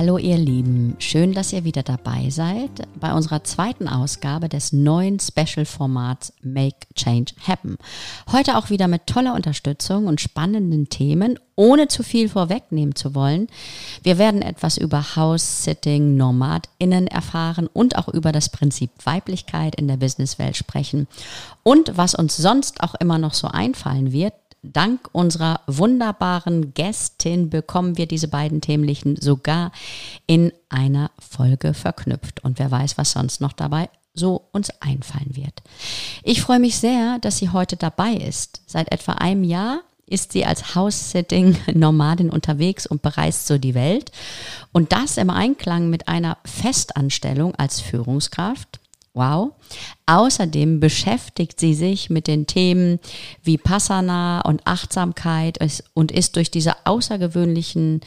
Hallo ihr Lieben, schön, dass ihr wieder dabei seid bei unserer zweiten Ausgabe des neuen Special-Formats Make Change Happen. Heute auch wieder mit toller Unterstützung und spannenden Themen, ohne zu viel vorwegnehmen zu wollen. Wir werden etwas über House-Sitting, NomadInnen erfahren und auch über das Prinzip Weiblichkeit in der Businesswelt sprechen und was uns sonst auch immer noch so einfallen wird, dank unserer wunderbaren Gästin bekommen wir diese beiden Themenlichen sogar in einer Folge verknüpft. Und wer weiß, was sonst noch dabei so uns einfallen wird. Ich freue mich sehr, dass sie heute dabei ist. Seit etwa einem Jahr ist sie als House-Sitting-Nomadin unterwegs und bereist so die Welt. Und das im Einklang mit einer Festanstellung als Führungskraft Wow. Außerdem beschäftigt sie sich mit den Themen wie Passana und Achtsamkeit und ist durch diese außergewöhnlichen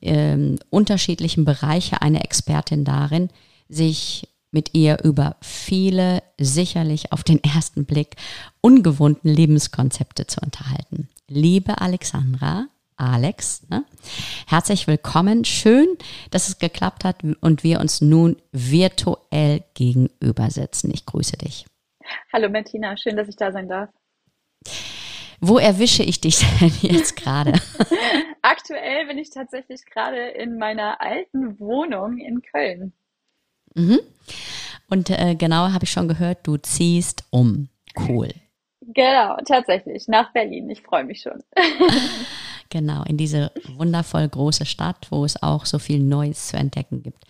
ähm, unterschiedlichen Bereiche eine Expertin darin, sich mit ihr über viele sicherlich auf den ersten Blick ungewohnten Lebenskonzepte zu unterhalten. Liebe Alexandra, Alex. Ne? Herzlich willkommen. Schön, dass es geklappt hat und wir uns nun virtuell gegenüber sitzen. Ich grüße dich. Hallo Martina, schön, dass ich da sein darf. Wo erwische ich dich denn jetzt gerade? Aktuell bin ich tatsächlich gerade in meiner alten Wohnung in Köln. Mhm. Und äh, genau habe ich schon gehört, du ziehst um. Cool. Genau, tatsächlich, nach Berlin. Ich freue mich schon. Genau, in diese wundervoll große Stadt, wo es auch so viel Neues zu entdecken gibt.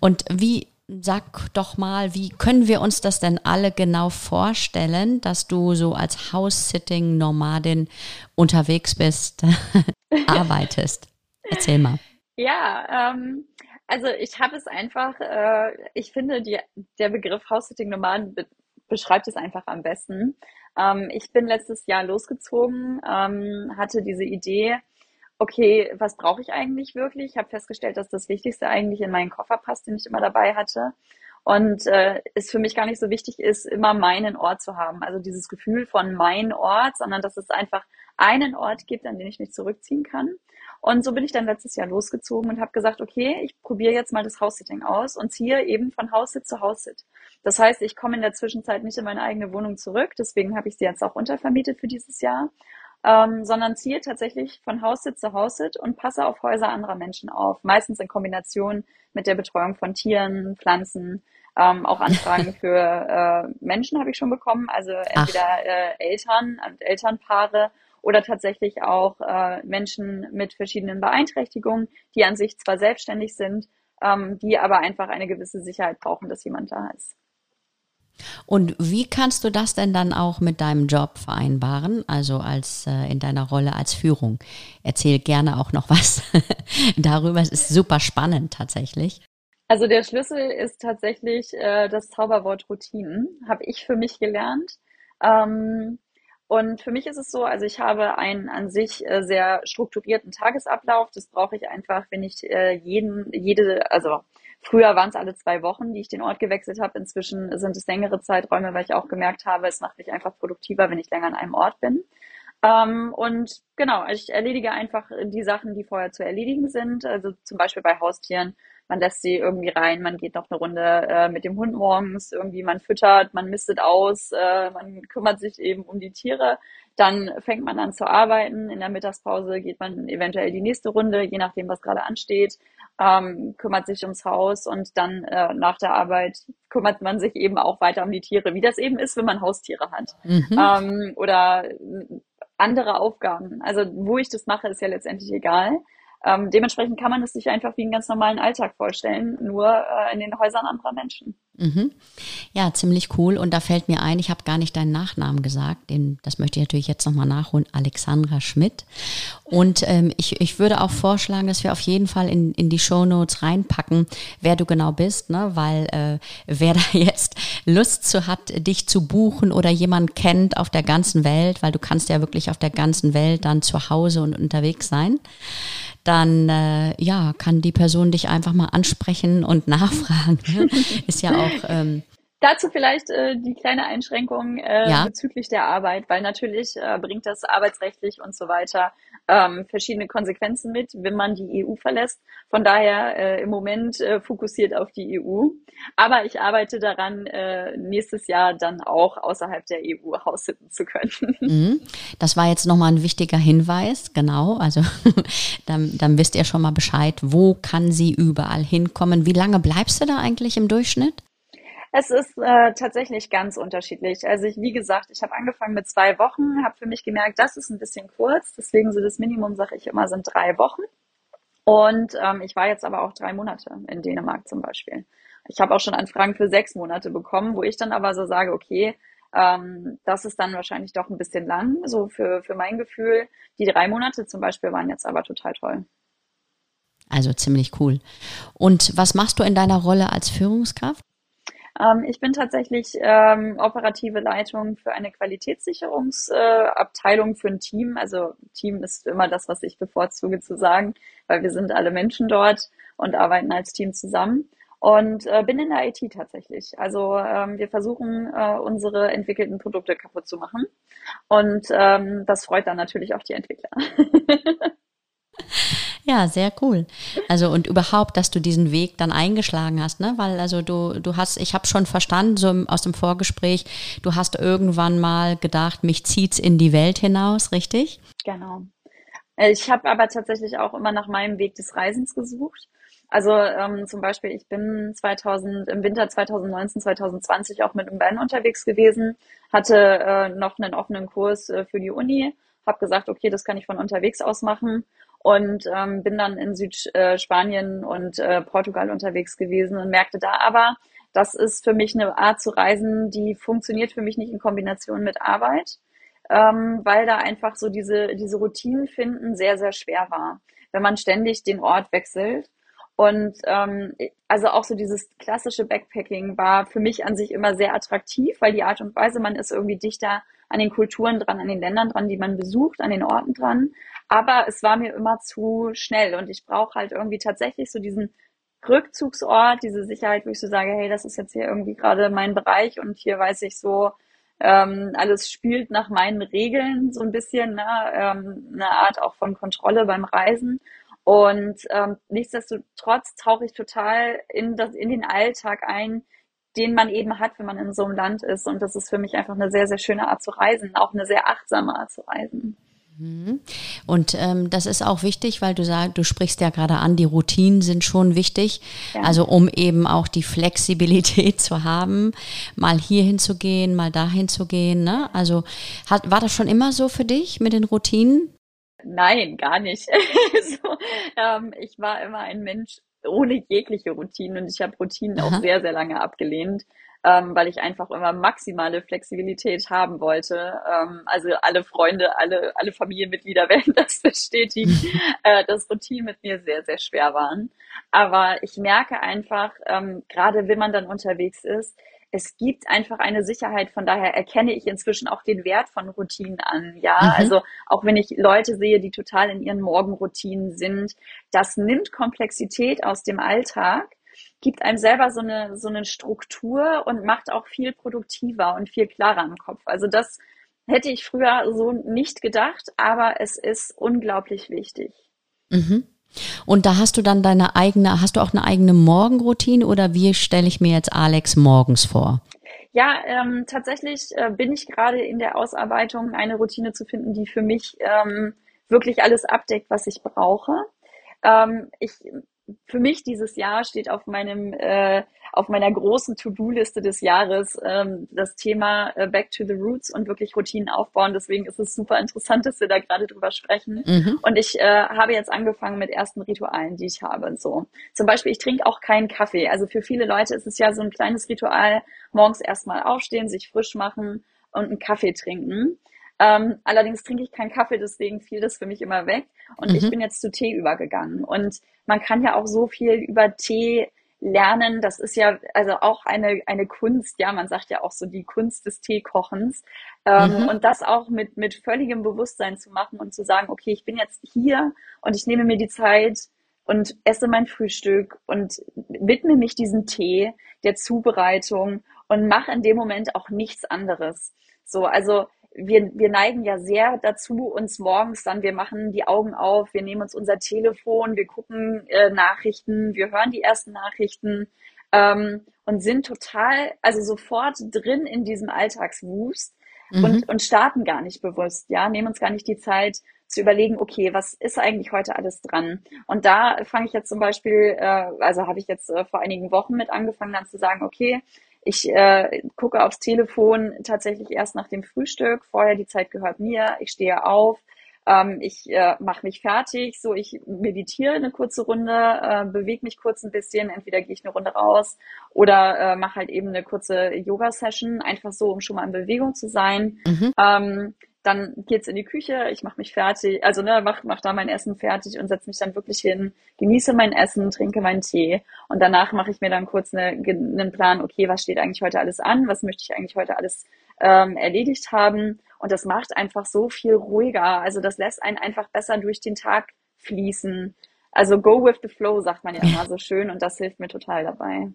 Und wie, sag doch mal, wie können wir uns das denn alle genau vorstellen, dass du so als House-Sitting-Nomadin unterwegs bist, arbeitest? Erzähl mal. Ja, ähm, also ich habe es einfach, äh, ich finde, die, der Begriff House-Sitting-Nomaden be beschreibt es einfach am besten. Ähm, ich bin letztes Jahr losgezogen, ähm, hatte diese Idee, okay, was brauche ich eigentlich wirklich? Ich habe festgestellt, dass das Wichtigste eigentlich in meinen Koffer passt, den ich immer dabei hatte. Und äh, es für mich gar nicht so wichtig ist, immer meinen Ort zu haben. Also dieses Gefühl von mein Ort, sondern dass es einfach einen Ort gibt, an den ich mich zurückziehen kann. Und so bin ich dann letztes Jahr losgezogen und habe gesagt, okay, ich probiere jetzt mal das House-Sitting aus und ziehe eben von House-Sit zu House-Sit. Das heißt, ich komme in der Zwischenzeit nicht in meine eigene Wohnung zurück, deswegen habe ich sie jetzt auch untervermietet für dieses Jahr, ähm, sondern ziehe tatsächlich von House-Sit zu House-Sit und passe auf Häuser anderer Menschen auf, meistens in Kombination mit der Betreuung von Tieren, Pflanzen, ähm, auch Anfragen für äh, Menschen habe ich schon bekommen, also entweder äh, Eltern und Elternpaare oder tatsächlich auch äh, Menschen mit verschiedenen Beeinträchtigungen, die an sich zwar selbstständig sind, ähm, die aber einfach eine gewisse Sicherheit brauchen, dass jemand da ist. Und wie kannst du das denn dann auch mit deinem Job vereinbaren, also als äh, in deiner Rolle als Führung? Erzähl gerne auch noch was darüber. Es ist super spannend tatsächlich. Also der Schlüssel ist tatsächlich äh, das Zauberwort Routinen, habe ich für mich gelernt. Ähm, und für mich ist es so, also ich habe einen an sich äh, sehr strukturierten Tagesablauf. Das brauche ich einfach, wenn ich äh, jeden, jede, also früher waren es alle zwei Wochen, die ich den Ort gewechselt habe. Inzwischen sind es längere Zeiträume, weil ich auch gemerkt habe, es macht mich einfach produktiver, wenn ich länger an einem Ort bin. Ähm, und genau, ich erledige einfach die Sachen, die vorher zu erledigen sind. Also zum Beispiel bei Haustieren man lässt sie irgendwie rein, man geht noch eine Runde äh, mit dem Hund morgens, irgendwie man füttert, man mistet aus, äh, man kümmert sich eben um die Tiere. Dann fängt man an zu arbeiten. In der Mittagspause geht man eventuell die nächste Runde, je nachdem, was gerade ansteht, ähm, kümmert sich ums Haus und dann äh, nach der Arbeit kümmert man sich eben auch weiter um die Tiere, wie das eben ist, wenn man Haustiere hat. Mhm. Ähm, oder andere Aufgaben. Also wo ich das mache, ist ja letztendlich egal. Ähm, dementsprechend kann man es sich einfach wie einen ganz normalen Alltag vorstellen, nur äh, in den Häusern anderer Menschen. Mhm. Ja, ziemlich cool. Und da fällt mir ein, ich habe gar nicht deinen Nachnamen gesagt, den, das möchte ich natürlich jetzt nochmal nachholen, Alexandra Schmidt. Und ähm, ich, ich würde auch vorschlagen, dass wir auf jeden Fall in, in die Show Notes reinpacken, wer du genau bist, ne? weil äh, wer da jetzt Lust zu hat, dich zu buchen oder jemand kennt auf der ganzen Welt, weil du kannst ja wirklich auf der ganzen Welt dann zu Hause und unterwegs sein dann äh, ja, kann die Person dich einfach mal ansprechen und nachfragen. Ist ja auch. Ähm, Dazu vielleicht äh, die kleine Einschränkung äh, ja? bezüglich der Arbeit, weil natürlich äh, bringt das arbeitsrechtlich und so weiter ähm, verschiedene Konsequenzen mit, wenn man die EU verlässt. Von daher äh, im Moment äh, fokussiert auf die EU. Aber ich arbeite daran, äh, nächstes Jahr dann auch außerhalb der EU haussitzen zu können. Mhm. Das war jetzt nochmal ein wichtiger Hinweis, genau. Also dann, dann wisst ihr schon mal Bescheid, wo kann sie überall hinkommen. Wie lange bleibst du da eigentlich im Durchschnitt? Es ist äh, tatsächlich ganz unterschiedlich. Also ich, wie gesagt, ich habe angefangen mit zwei Wochen, habe für mich gemerkt, das ist ein bisschen kurz. Deswegen so das Minimum, sage ich immer, sind drei Wochen. Und ähm, ich war jetzt aber auch drei Monate in Dänemark zum Beispiel. Ich habe auch schon Anfragen für sechs Monate bekommen, wo ich dann aber so sage, okay, ähm, das ist dann wahrscheinlich doch ein bisschen lang, so für, für mein Gefühl. Die drei Monate zum Beispiel waren jetzt aber total toll. Also ziemlich cool. Und was machst du in deiner Rolle als Führungskraft? Ähm, ich bin tatsächlich ähm, operative Leitung für eine Qualitätssicherungsabteilung äh, für ein Team. Also Team ist immer das, was ich bevorzuge zu sagen, weil wir sind alle Menschen dort und arbeiten als Team zusammen. Und äh, bin in der IT tatsächlich. Also ähm, wir versuchen, äh, unsere entwickelten Produkte kaputt zu machen. Und ähm, das freut dann natürlich auch die Entwickler. Ja, sehr cool. Also und überhaupt, dass du diesen Weg dann eingeschlagen hast, ne? Weil also du du hast, ich habe schon verstanden so aus dem Vorgespräch, du hast irgendwann mal gedacht, mich zieht's in die Welt hinaus, richtig? Genau. Äh, ich habe aber tatsächlich auch immer nach meinem Weg des Reisens gesucht. Also ähm, zum Beispiel, ich bin 2000 im Winter 2019, 2020 auch mit einem Band unterwegs gewesen, hatte äh, noch einen offenen Kurs äh, für die Uni, habe gesagt, okay, das kann ich von unterwegs aus machen und ähm, bin dann in Südspanien und äh, Portugal unterwegs gewesen und merkte da aber, das ist für mich eine Art zu reisen, die funktioniert für mich nicht in Kombination mit Arbeit, ähm, weil da einfach so diese, diese Routinen finden sehr, sehr schwer war, wenn man ständig den Ort wechselt. Und ähm, also auch so dieses klassische Backpacking war für mich an sich immer sehr attraktiv, weil die Art und Weise, man ist irgendwie dichter an den Kulturen dran, an den Ländern dran, die man besucht, an den Orten dran. Aber es war mir immer zu schnell und ich brauche halt irgendwie tatsächlich so diesen Rückzugsort, diese Sicherheit, wo ich so sage, hey, das ist jetzt hier irgendwie gerade mein Bereich und hier weiß ich so, ähm, alles spielt nach meinen Regeln so ein bisschen, ne? ähm, eine Art auch von Kontrolle beim Reisen. Und ähm, nichtsdestotrotz tauche ich total in, das, in den Alltag ein, den man eben hat, wenn man in so einem Land ist. Und das ist für mich einfach eine sehr, sehr schöne Art zu reisen, auch eine sehr achtsame Art zu reisen. Mhm. Und ähm, das ist auch wichtig, weil du sagst, du sprichst ja gerade an, die Routinen sind schon wichtig. Ja. Also um eben auch die Flexibilität zu haben, mal hier hinzugehen, mal dahin zu gehen. Ne? Also hat, war das schon immer so für dich mit den Routinen? Nein, gar nicht. so, ähm, ich war immer ein Mensch ohne jegliche Routinen und ich habe Routinen Aha. auch sehr, sehr lange abgelehnt ähm, weil ich einfach immer maximale Flexibilität haben wollte. Ähm, also alle Freunde, alle, alle Familienmitglieder werden das bestätigen, äh, dass Routinen mit mir sehr, sehr schwer waren. Aber ich merke einfach, ähm, gerade wenn man dann unterwegs ist, es gibt einfach eine Sicherheit. Von daher erkenne ich inzwischen auch den Wert von Routinen an. Ja, mhm. also auch wenn ich Leute sehe, die total in ihren Morgenroutinen sind, das nimmt Komplexität aus dem Alltag gibt einem selber so eine, so eine Struktur und macht auch viel produktiver und viel klarer im Kopf. Also das hätte ich früher so nicht gedacht, aber es ist unglaublich wichtig. Mhm. Und da hast du dann deine eigene, hast du auch eine eigene Morgenroutine oder wie stelle ich mir jetzt Alex morgens vor? Ja, ähm, tatsächlich äh, bin ich gerade in der Ausarbeitung, eine Routine zu finden, die für mich ähm, wirklich alles abdeckt, was ich brauche. Ähm, ich für mich dieses Jahr steht auf meinem äh, auf meiner großen To-Do-Liste des Jahres ähm, das Thema äh, Back to the Roots und wirklich Routinen aufbauen. Deswegen ist es super interessant, dass wir da gerade drüber sprechen. Mhm. Und ich äh, habe jetzt angefangen mit ersten Ritualen, die ich habe. So zum Beispiel, ich trinke auch keinen Kaffee. Also für viele Leute ist es ja so ein kleines Ritual: morgens erstmal aufstehen, sich frisch machen und einen Kaffee trinken. Ähm, allerdings trinke ich keinen Kaffee, deswegen fiel das für mich immer weg. Und mhm. ich bin jetzt zu Tee übergegangen. Und man kann ja auch so viel über Tee lernen. Das ist ja also auch eine, eine Kunst. Ja, man sagt ja auch so die Kunst des Teekochens. Ähm, mhm. Und das auch mit, mit völligem Bewusstsein zu machen und zu sagen, okay, ich bin jetzt hier und ich nehme mir die Zeit und esse mein Frühstück und widme mich diesem Tee, der Zubereitung und mache in dem Moment auch nichts anderes. So, also wir, wir neigen ja sehr dazu, uns morgens dann, wir machen die Augen auf, wir nehmen uns unser Telefon, wir gucken äh, Nachrichten, wir hören die ersten Nachrichten ähm, und sind total, also sofort drin in diesem Alltagswust mhm. und, und starten gar nicht bewusst, ja, nehmen uns gar nicht die Zeit zu überlegen, okay, was ist eigentlich heute alles dran? Und da fange ich jetzt zum Beispiel, äh, also habe ich jetzt äh, vor einigen Wochen mit angefangen, dann zu sagen, okay, ich äh, gucke aufs Telefon tatsächlich erst nach dem Frühstück. Vorher die Zeit gehört mir. Ich stehe auf. Ähm, ich äh, mache mich fertig. So, ich meditiere eine kurze Runde, äh, bewege mich kurz ein bisschen. Entweder gehe ich eine Runde raus oder äh, mache halt eben eine kurze Yoga-Session, einfach so, um schon mal in Bewegung zu sein. Mhm. Ähm, dann geht's in die Küche, ich mache mich fertig, also ne, mach, mach da mein Essen fertig und setze mich dann wirklich hin, genieße mein Essen, trinke meinen Tee und danach mache ich mir dann kurz eine, einen Plan, okay, was steht eigentlich heute alles an, was möchte ich eigentlich heute alles ähm, erledigt haben und das macht einfach so viel ruhiger, also das lässt einen einfach besser durch den Tag fließen. Also go with the flow, sagt man ja immer so schön und das hilft mir total dabei.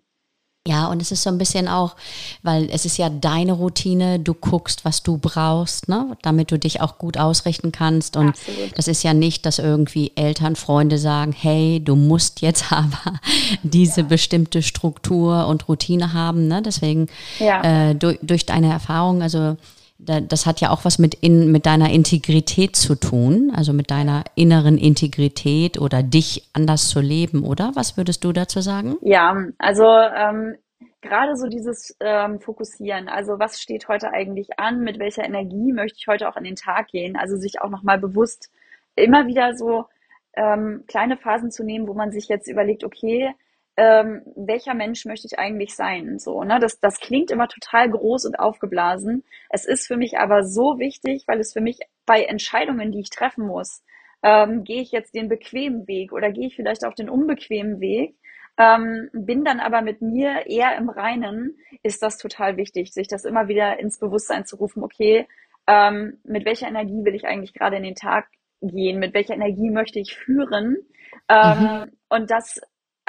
Ja, und es ist so ein bisschen auch, weil es ist ja deine Routine, du guckst, was du brauchst, ne, damit du dich auch gut ausrichten kannst. Und Absolut. das ist ja nicht, dass irgendwie Eltern, Freunde sagen, hey, du musst jetzt aber diese ja. bestimmte Struktur und Routine haben. Ne? Deswegen ja. äh, durch, durch deine Erfahrung, also das hat ja auch was mit, in, mit deiner Integrität zu tun, also mit deiner inneren Integrität oder dich anders zu leben, oder? Was würdest du dazu sagen? Ja, also ähm, gerade so dieses ähm, Fokussieren, also was steht heute eigentlich an, mit welcher Energie möchte ich heute auch an den Tag gehen, also sich auch nochmal bewusst immer wieder so ähm, kleine Phasen zu nehmen, wo man sich jetzt überlegt, okay, ähm, welcher Mensch möchte ich eigentlich sein? So, ne? Das, das klingt immer total groß und aufgeblasen. Es ist für mich aber so wichtig, weil es für mich bei Entscheidungen, die ich treffen muss, ähm, gehe ich jetzt den bequemen Weg oder gehe ich vielleicht auch den unbequemen Weg, ähm, bin dann aber mit mir eher im Reinen, ist das total wichtig, sich das immer wieder ins Bewusstsein zu rufen, okay, ähm, mit welcher Energie will ich eigentlich gerade in den Tag gehen, mit welcher Energie möchte ich führen. Ähm, mhm. Und das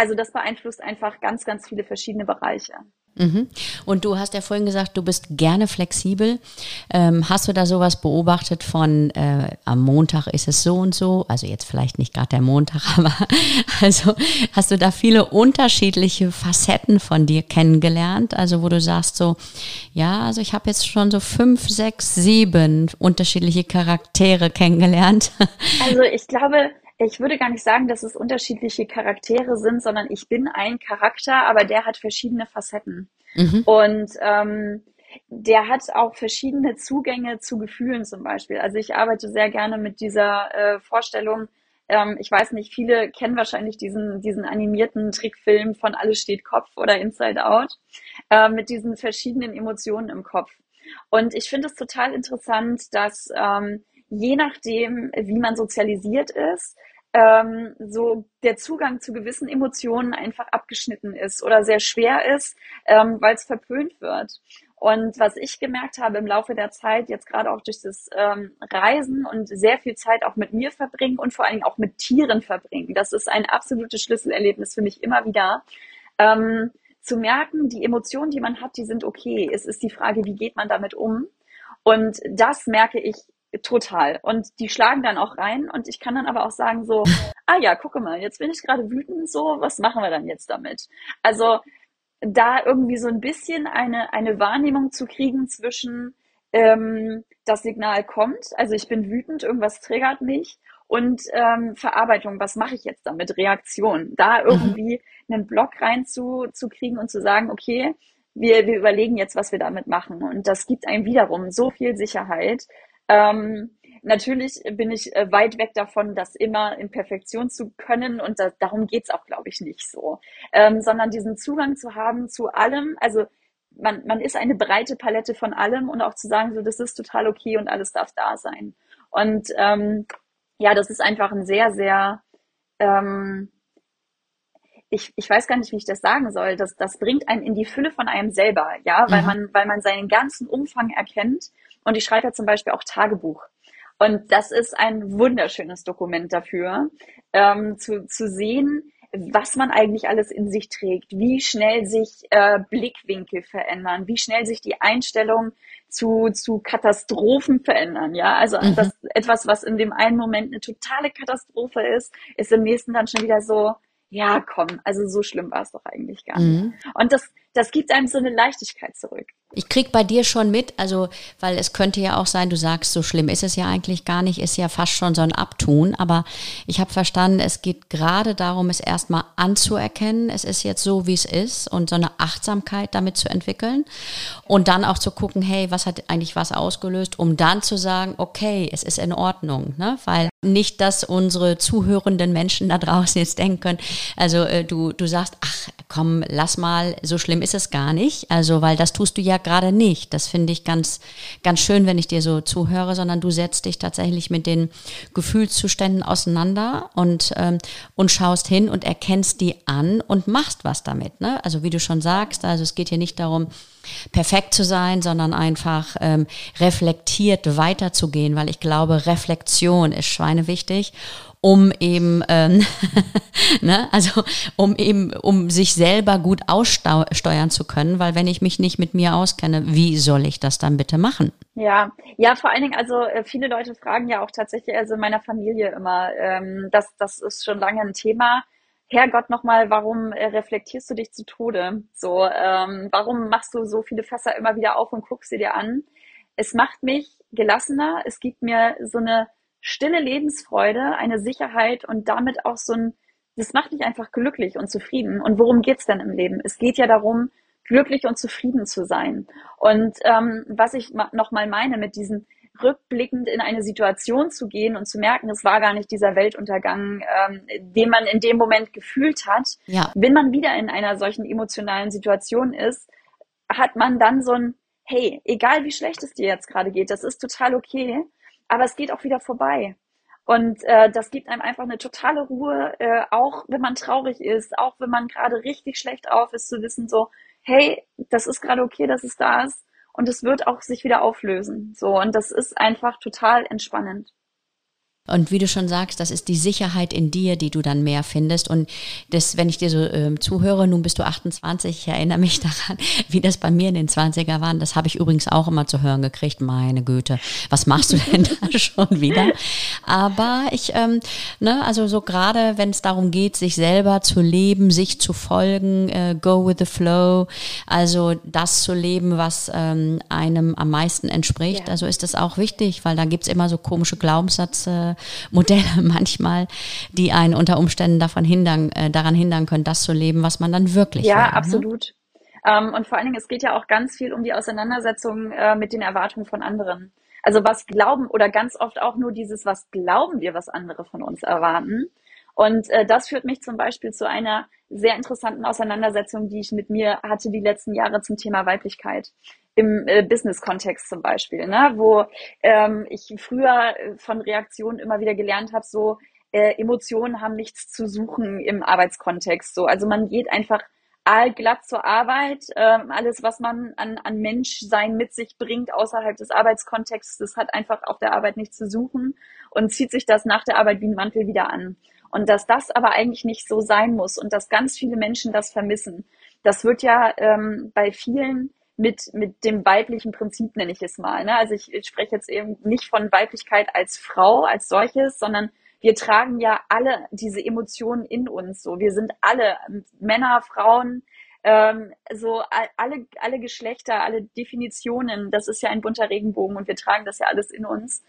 also das beeinflusst einfach ganz, ganz viele verschiedene Bereiche. Mhm. Und du hast ja vorhin gesagt, du bist gerne flexibel. Ähm, hast du da sowas beobachtet von äh, am Montag ist es so und so? Also jetzt vielleicht nicht gerade der Montag, aber also hast du da viele unterschiedliche Facetten von dir kennengelernt? Also wo du sagst so, ja, also ich habe jetzt schon so fünf, sechs, sieben unterschiedliche Charaktere kennengelernt. Also ich glaube, ich würde gar nicht sagen, dass es unterschiedliche Charaktere sind, sondern ich bin ein Charakter, aber der hat verschiedene Facetten. Mhm. Und ähm, der hat auch verschiedene Zugänge zu Gefühlen zum Beispiel. Also ich arbeite sehr gerne mit dieser äh, Vorstellung. Ähm, ich weiß nicht, viele kennen wahrscheinlich diesen, diesen animierten Trickfilm von Alles steht Kopf oder Inside Out äh, mit diesen verschiedenen Emotionen im Kopf. Und ich finde es total interessant, dass ähm, je nachdem, wie man sozialisiert ist, ähm, so der Zugang zu gewissen Emotionen einfach abgeschnitten ist oder sehr schwer ist, ähm, weil es verpönt wird. Und was ich gemerkt habe im Laufe der Zeit, jetzt gerade auch durch das ähm, Reisen und sehr viel Zeit auch mit mir verbringen und vor allen Dingen auch mit Tieren verbringen, das ist ein absolutes Schlüsselerlebnis für mich immer wieder. Ähm, zu merken, die Emotionen, die man hat, die sind okay. Es ist die Frage, wie geht man damit um? Und das merke ich Total. Und die schlagen dann auch rein und ich kann dann aber auch sagen so, ah ja, gucke mal, jetzt bin ich gerade wütend, so, was machen wir dann jetzt damit? Also da irgendwie so ein bisschen eine, eine Wahrnehmung zu kriegen zwischen ähm, das Signal kommt, also ich bin wütend, irgendwas triggert mich und ähm, Verarbeitung, was mache ich jetzt damit, Reaktion, da mhm. irgendwie einen Block reinzukriegen und zu sagen, okay, wir, wir überlegen jetzt, was wir damit machen. Und das gibt einem wiederum so viel Sicherheit, ähm, natürlich bin ich äh, weit weg davon, das immer in Perfektion zu können und da, darum geht's auch, glaube ich, nicht so, ähm, sondern diesen Zugang zu haben zu allem, also man, man ist eine breite Palette von allem und auch zu sagen, so das ist total okay und alles darf da sein. Und ähm, ja, das ist einfach ein sehr, sehr ähm, ich, ich weiß gar nicht, wie ich das sagen soll. Das, das bringt einen in die Fülle von einem selber, ja, weil mhm. man, weil man seinen ganzen Umfang erkennt. Und ich schreibe ja zum Beispiel auch Tagebuch. Und das ist ein wunderschönes Dokument dafür, ähm, zu, zu sehen, was man eigentlich alles in sich trägt, wie schnell sich äh, Blickwinkel verändern, wie schnell sich die Einstellung zu, zu Katastrophen verändern, ja. Also mhm. das, etwas, was in dem einen Moment eine totale Katastrophe ist, ist im nächsten dann schon wieder so, ja, komm, also so schlimm war es doch eigentlich gar nicht. Mhm. Und das, das gibt einem so eine Leichtigkeit zurück. Ich krieg bei dir schon mit, also, weil es könnte ja auch sein, du sagst, so schlimm ist es ja eigentlich gar nicht, ist ja fast schon so ein Abtun, aber ich habe verstanden, es geht gerade darum, es erstmal anzuerkennen, es ist jetzt so, wie es ist und so eine Achtsamkeit damit zu entwickeln und dann auch zu gucken, hey, was hat eigentlich was ausgelöst, um dann zu sagen, okay, es ist in Ordnung, ne? weil nicht, dass unsere zuhörenden Menschen da draußen jetzt denken, also äh, du, du sagst, ach komm, lass mal, so schlimm ist es gar nicht, also weil das tust du ja gerade nicht. Das finde ich ganz, ganz schön, wenn ich dir so zuhöre, sondern du setzt dich tatsächlich mit den Gefühlszuständen auseinander und, ähm, und schaust hin und erkennst die an und machst was damit. Ne? Also wie du schon sagst, also es geht hier nicht darum, perfekt zu sein, sondern einfach ähm, reflektiert weiterzugehen, weil ich glaube, Reflexion ist schweinewichtig um eben, ähm, ne, also um eben, um sich selber gut aussteuern zu können, weil wenn ich mich nicht mit mir auskenne, wie soll ich das dann bitte machen? Ja, ja, vor allen Dingen, also äh, viele Leute fragen ja auch tatsächlich, also in meiner Familie immer, ähm, das, das ist schon lange ein Thema. Herrgott nochmal, warum äh, reflektierst du dich zu Tode? So, ähm, warum machst du so viele Fässer immer wieder auf und guckst sie dir an? Es macht mich gelassener, es gibt mir so eine stille Lebensfreude, eine Sicherheit und damit auch so ein, das macht mich einfach glücklich und zufrieden. Und worum geht's denn im Leben? Es geht ja darum, glücklich und zufrieden zu sein. Und ähm, was ich nochmal meine mit diesem rückblickend in eine Situation zu gehen und zu merken, es war gar nicht dieser Weltuntergang, ähm, den man in dem Moment gefühlt hat. Ja. Wenn man wieder in einer solchen emotionalen Situation ist, hat man dann so ein, hey, egal wie schlecht es dir jetzt gerade geht, das ist total okay aber es geht auch wieder vorbei. Und äh, das gibt einem einfach eine totale Ruhe, äh, auch wenn man traurig ist, auch wenn man gerade richtig schlecht auf ist, zu wissen so, hey, das ist gerade okay, dass es da ist und es wird auch sich wieder auflösen. So und das ist einfach total entspannend. Und wie du schon sagst, das ist die Sicherheit in dir, die du dann mehr findest. Und das, wenn ich dir so ähm, zuhöre, nun bist du 28, ich erinnere mich daran, wie das bei mir in den 20er waren. Das habe ich übrigens auch immer zu hören gekriegt. Meine Güte, was machst du denn da schon wieder? Aber ich, ähm, ne, also so gerade, wenn es darum geht, sich selber zu leben, sich zu folgen, äh, go with the flow, also das zu leben, was ähm, einem am meisten entspricht, ja. also ist das auch wichtig, weil da gibt's immer so komische Glaubenssätze Modelle manchmal, die einen unter Umständen davon hindern, äh, daran hindern können, das zu leben, was man dann wirklich Ja, will, ne? absolut. Ne? Ähm, und vor allen Dingen, es geht ja auch ganz viel um die Auseinandersetzung äh, mit den Erwartungen von anderen. Also was glauben oder ganz oft auch nur dieses, was glauben wir, was andere von uns erwarten. Und äh, das führt mich zum Beispiel zu einer sehr interessanten Auseinandersetzung, die ich mit mir hatte die letzten Jahre zum Thema Weiblichkeit im äh, Business-Kontext zum Beispiel, ne? wo ähm, ich früher äh, von Reaktionen immer wieder gelernt habe, so äh, Emotionen haben nichts zu suchen im Arbeitskontext. So, also man geht einfach allglatt zur Arbeit. Ähm, alles, was man an, an Menschsein mit sich bringt außerhalb des Arbeitskontexts, das hat einfach auf der Arbeit nichts zu suchen und zieht sich das nach der Arbeit wie ein Mantel wieder an. Und dass das aber eigentlich nicht so sein muss und dass ganz viele Menschen das vermissen. Das wird ja ähm, bei vielen mit, mit dem weiblichen Prinzip, nenne ich es mal. Ne? Also ich, ich spreche jetzt eben nicht von Weiblichkeit als Frau, als solches, sondern wir tragen ja alle diese Emotionen in uns. So, wir sind alle Männer, Frauen, ähm, so alle, alle Geschlechter, alle Definitionen. Das ist ja ein bunter Regenbogen und wir tragen das ja alles in uns.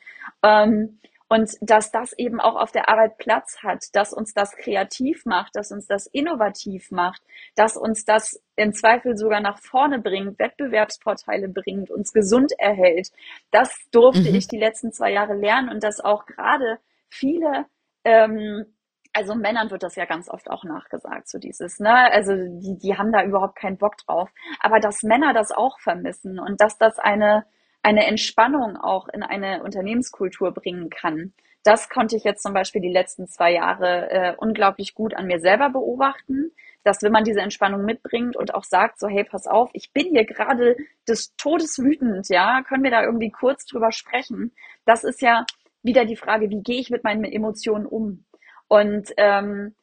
Ähm, und dass das eben auch auf der Arbeit Platz hat, dass uns das kreativ macht, dass uns das innovativ macht, dass uns das im Zweifel sogar nach vorne bringt, Wettbewerbsvorteile bringt, uns gesund erhält. Das durfte mhm. ich die letzten zwei Jahre lernen und dass auch gerade viele ähm, also Männern wird das ja ganz oft auch nachgesagt, so dieses, ne? Also die, die haben da überhaupt keinen Bock drauf. Aber dass Männer das auch vermissen und dass das eine eine Entspannung auch in eine Unternehmenskultur bringen kann. Das konnte ich jetzt zum Beispiel die letzten zwei Jahre äh, unglaublich gut an mir selber beobachten, dass wenn man diese Entspannung mitbringt und auch sagt, so hey, pass auf, ich bin hier gerade des Todes wütend, ja, können wir da irgendwie kurz drüber sprechen? Das ist ja wieder die Frage, wie gehe ich mit meinen Emotionen um? Und ähm,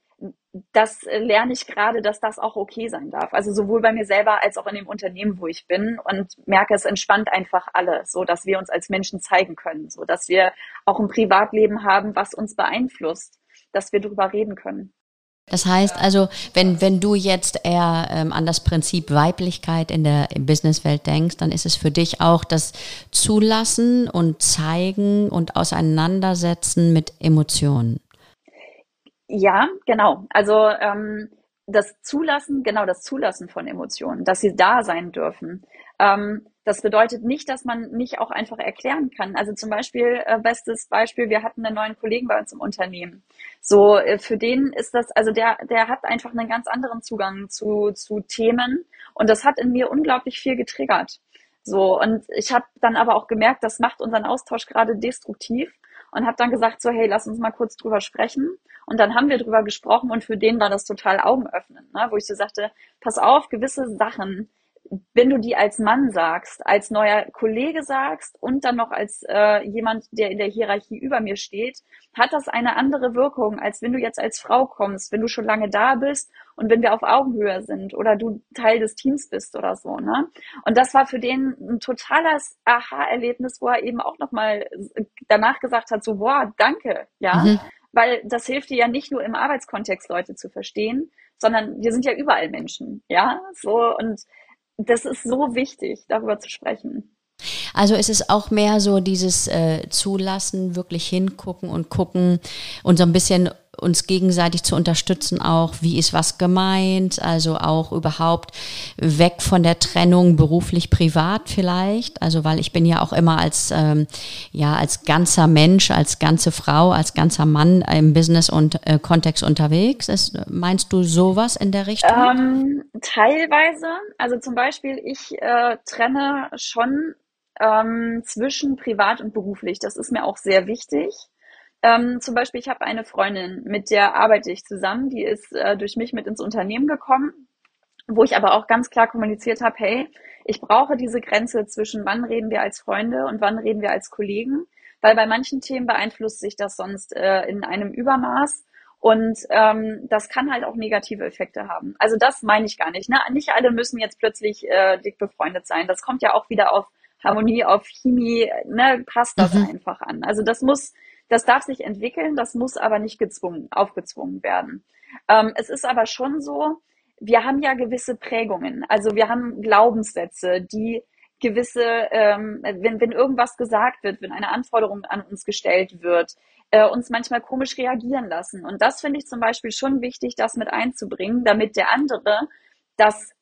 das lerne ich gerade, dass das auch okay sein darf. Also sowohl bei mir selber als auch in dem Unternehmen, wo ich bin und merke, es entspannt einfach alle, so dass wir uns als Menschen zeigen können, so dass wir auch ein Privatleben haben, was uns beeinflusst, dass wir darüber reden können. Das heißt also, wenn, wenn du jetzt eher ähm, an das Prinzip Weiblichkeit in der Businesswelt denkst, dann ist es für dich auch das Zulassen und Zeigen und Auseinandersetzen mit Emotionen. Ja, genau. Also ähm, das Zulassen, genau das Zulassen von Emotionen, dass sie da sein dürfen. Ähm, das bedeutet nicht, dass man nicht auch einfach erklären kann. Also zum Beispiel, äh, bestes Beispiel, wir hatten einen neuen Kollegen bei uns im Unternehmen. So, äh, für den ist das, also der, der hat einfach einen ganz anderen Zugang zu, zu Themen und das hat in mir unglaublich viel getriggert. So, und ich habe dann aber auch gemerkt, das macht unseren Austausch gerade destruktiv und habe dann gesagt, so, hey, lass uns mal kurz drüber sprechen. Und dann haben wir drüber gesprochen und für den war das total augenöffnend, ne? wo ich so sagte, pass auf, gewisse Sachen, wenn du die als Mann sagst, als neuer Kollege sagst und dann noch als äh, jemand, der in der Hierarchie über mir steht, hat das eine andere Wirkung, als wenn du jetzt als Frau kommst, wenn du schon lange da bist und wenn wir auf Augenhöhe sind oder du Teil des Teams bist oder so. Ne? Und das war für den ein totales Aha-Erlebnis, wo er eben auch nochmal danach gesagt hat, so, boah, danke, ja. Mhm. Weil das hilft dir ja nicht nur im Arbeitskontext Leute zu verstehen, sondern wir sind ja überall Menschen, ja, so und das ist so wichtig, darüber zu sprechen. Also ist es auch mehr so dieses äh, Zulassen, wirklich hingucken und gucken und so ein bisschen uns gegenseitig zu unterstützen, auch wie ist was gemeint, also auch überhaupt weg von der Trennung beruflich privat vielleicht, also weil ich bin ja auch immer als ähm, ja als ganzer Mensch, als ganze Frau, als ganzer Mann im Business und äh, Kontext unterwegs. Ist, meinst du sowas in der Richtung? Ähm, teilweise, also zum Beispiel ich äh, trenne schon ähm, zwischen privat und beruflich. Das ist mir auch sehr wichtig. Ähm, zum Beispiel, ich habe eine Freundin, mit der arbeite ich zusammen, die ist äh, durch mich mit ins Unternehmen gekommen, wo ich aber auch ganz klar kommuniziert habe, hey, ich brauche diese Grenze zwischen wann reden wir als Freunde und wann reden wir als Kollegen, weil bei manchen Themen beeinflusst sich das sonst äh, in einem Übermaß. Und ähm, das kann halt auch negative Effekte haben. Also das meine ich gar nicht. Ne? Nicht alle müssen jetzt plötzlich äh, dick befreundet sein. Das kommt ja auch wieder auf Harmonie, auf Chemie, ne? passt das mhm. einfach an. Also das muss das darf sich entwickeln, das muss aber nicht gezwungen, aufgezwungen werden. Ähm, es ist aber schon so, wir haben ja gewisse Prägungen. Also wir haben Glaubenssätze, die gewisse, ähm, wenn, wenn irgendwas gesagt wird, wenn eine Anforderung an uns gestellt wird, äh, uns manchmal komisch reagieren lassen. Und das finde ich zum Beispiel schon wichtig, das mit einzubringen, damit der andere das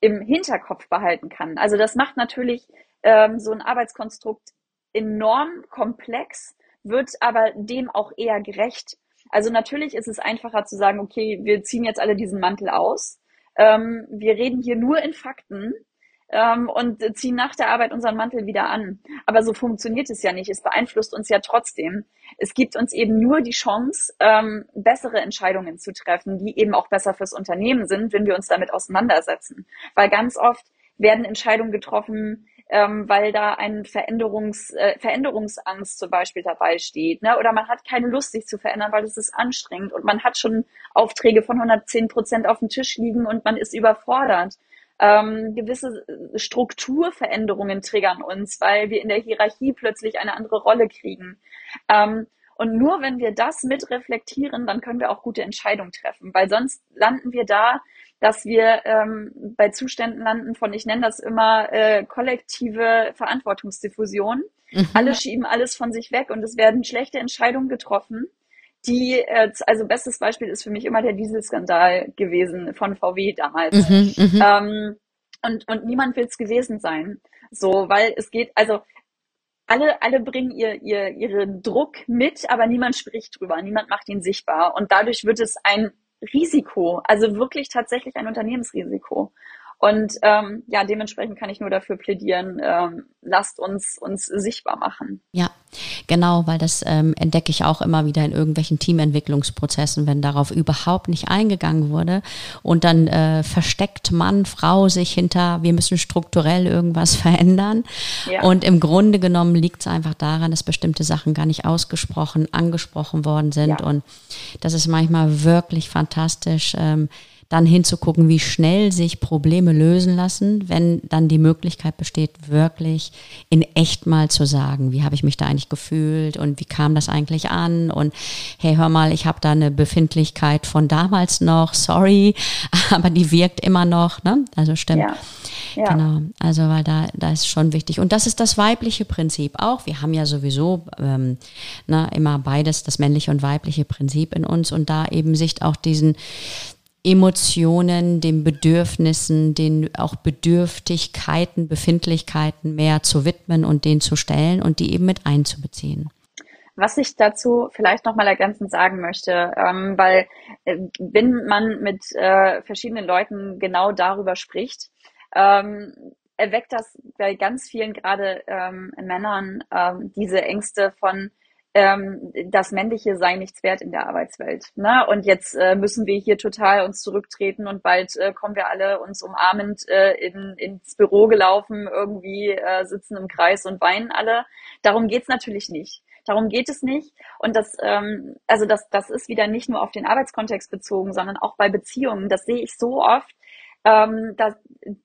im Hinterkopf behalten kann. Also das macht natürlich ähm, so ein Arbeitskonstrukt enorm komplex, wird aber dem auch eher gerecht. Also natürlich ist es einfacher zu sagen, okay, wir ziehen jetzt alle diesen Mantel aus. Ähm, wir reden hier nur in Fakten ähm, und ziehen nach der Arbeit unseren Mantel wieder an. Aber so funktioniert es ja nicht. Es beeinflusst uns ja trotzdem. Es gibt uns eben nur die Chance, ähm, bessere Entscheidungen zu treffen, die eben auch besser fürs Unternehmen sind, wenn wir uns damit auseinandersetzen. Weil ganz oft werden Entscheidungen getroffen, ähm, weil da ein Veränderungs, äh, Veränderungsangst zum Beispiel dabei steht. Ne? Oder man hat keine Lust, sich zu verändern, weil es ist anstrengend und man hat schon Aufträge von 110 Prozent auf dem Tisch liegen und man ist überfordert. Ähm, gewisse Strukturveränderungen triggern uns, weil wir in der Hierarchie plötzlich eine andere Rolle kriegen. Ähm, und nur wenn wir das mit reflektieren, dann können wir auch gute Entscheidungen treffen, weil sonst landen wir da, dass wir ähm, bei Zuständen landen von, ich nenne das immer äh, kollektive Verantwortungsdiffusion. Mhm. Alle schieben alles von sich weg und es werden schlechte Entscheidungen getroffen. Die, äh, also bestes Beispiel ist für mich immer der Dieselskandal gewesen von VW damals. Mhm, mhm, ähm, und, und niemand will es gewesen sein. So, weil es geht, also alle, alle bringen ihr, ihr, ihren Druck mit, aber niemand spricht drüber, niemand macht ihn sichtbar. Und dadurch wird es ein Risiko, also wirklich tatsächlich ein Unternehmensrisiko. Und ähm, ja, dementsprechend kann ich nur dafür plädieren, ähm, lasst uns uns sichtbar machen. Ja, genau, weil das ähm, entdecke ich auch immer wieder in irgendwelchen Teamentwicklungsprozessen, wenn darauf überhaupt nicht eingegangen wurde und dann äh, versteckt Mann, Frau sich hinter, wir müssen strukturell irgendwas verändern. Ja. Und im Grunde genommen liegt es einfach daran, dass bestimmte Sachen gar nicht ausgesprochen, angesprochen worden sind. Ja. Und das ist manchmal wirklich fantastisch. Ähm, dann hinzugucken, wie schnell sich Probleme lösen lassen, wenn dann die Möglichkeit besteht, wirklich in echt mal zu sagen, wie habe ich mich da eigentlich gefühlt und wie kam das eigentlich an und hey, hör mal, ich habe da eine Befindlichkeit von damals noch, sorry, aber die wirkt immer noch, ne? Also stimmt. Ja. Ja. Genau, also weil da, da ist schon wichtig. Und das ist das weibliche Prinzip auch. Wir haben ja sowieso ähm, na, ne, immer beides, das männliche und weibliche Prinzip in uns und da eben sich auch diesen, Emotionen, den Bedürfnissen, den auch Bedürftigkeiten, Befindlichkeiten mehr zu widmen und denen zu stellen und die eben mit einzubeziehen. Was ich dazu vielleicht nochmal ergänzend sagen möchte, ähm, weil äh, wenn man mit äh, verschiedenen Leuten genau darüber spricht, ähm, erweckt das bei ganz vielen gerade ähm, Männern ähm, diese Ängste von ähm, das Männliche sei nichts wert in der Arbeitswelt. Ne? Und jetzt äh, müssen wir hier total uns zurücktreten und bald äh, kommen wir alle uns umarmend äh, in, ins Büro gelaufen, irgendwie äh, sitzen im Kreis und weinen alle. Darum geht's natürlich nicht. Darum geht es nicht. Und das, ähm, also das, das ist wieder nicht nur auf den Arbeitskontext bezogen, sondern auch bei Beziehungen. Das sehe ich so oft, ähm, dass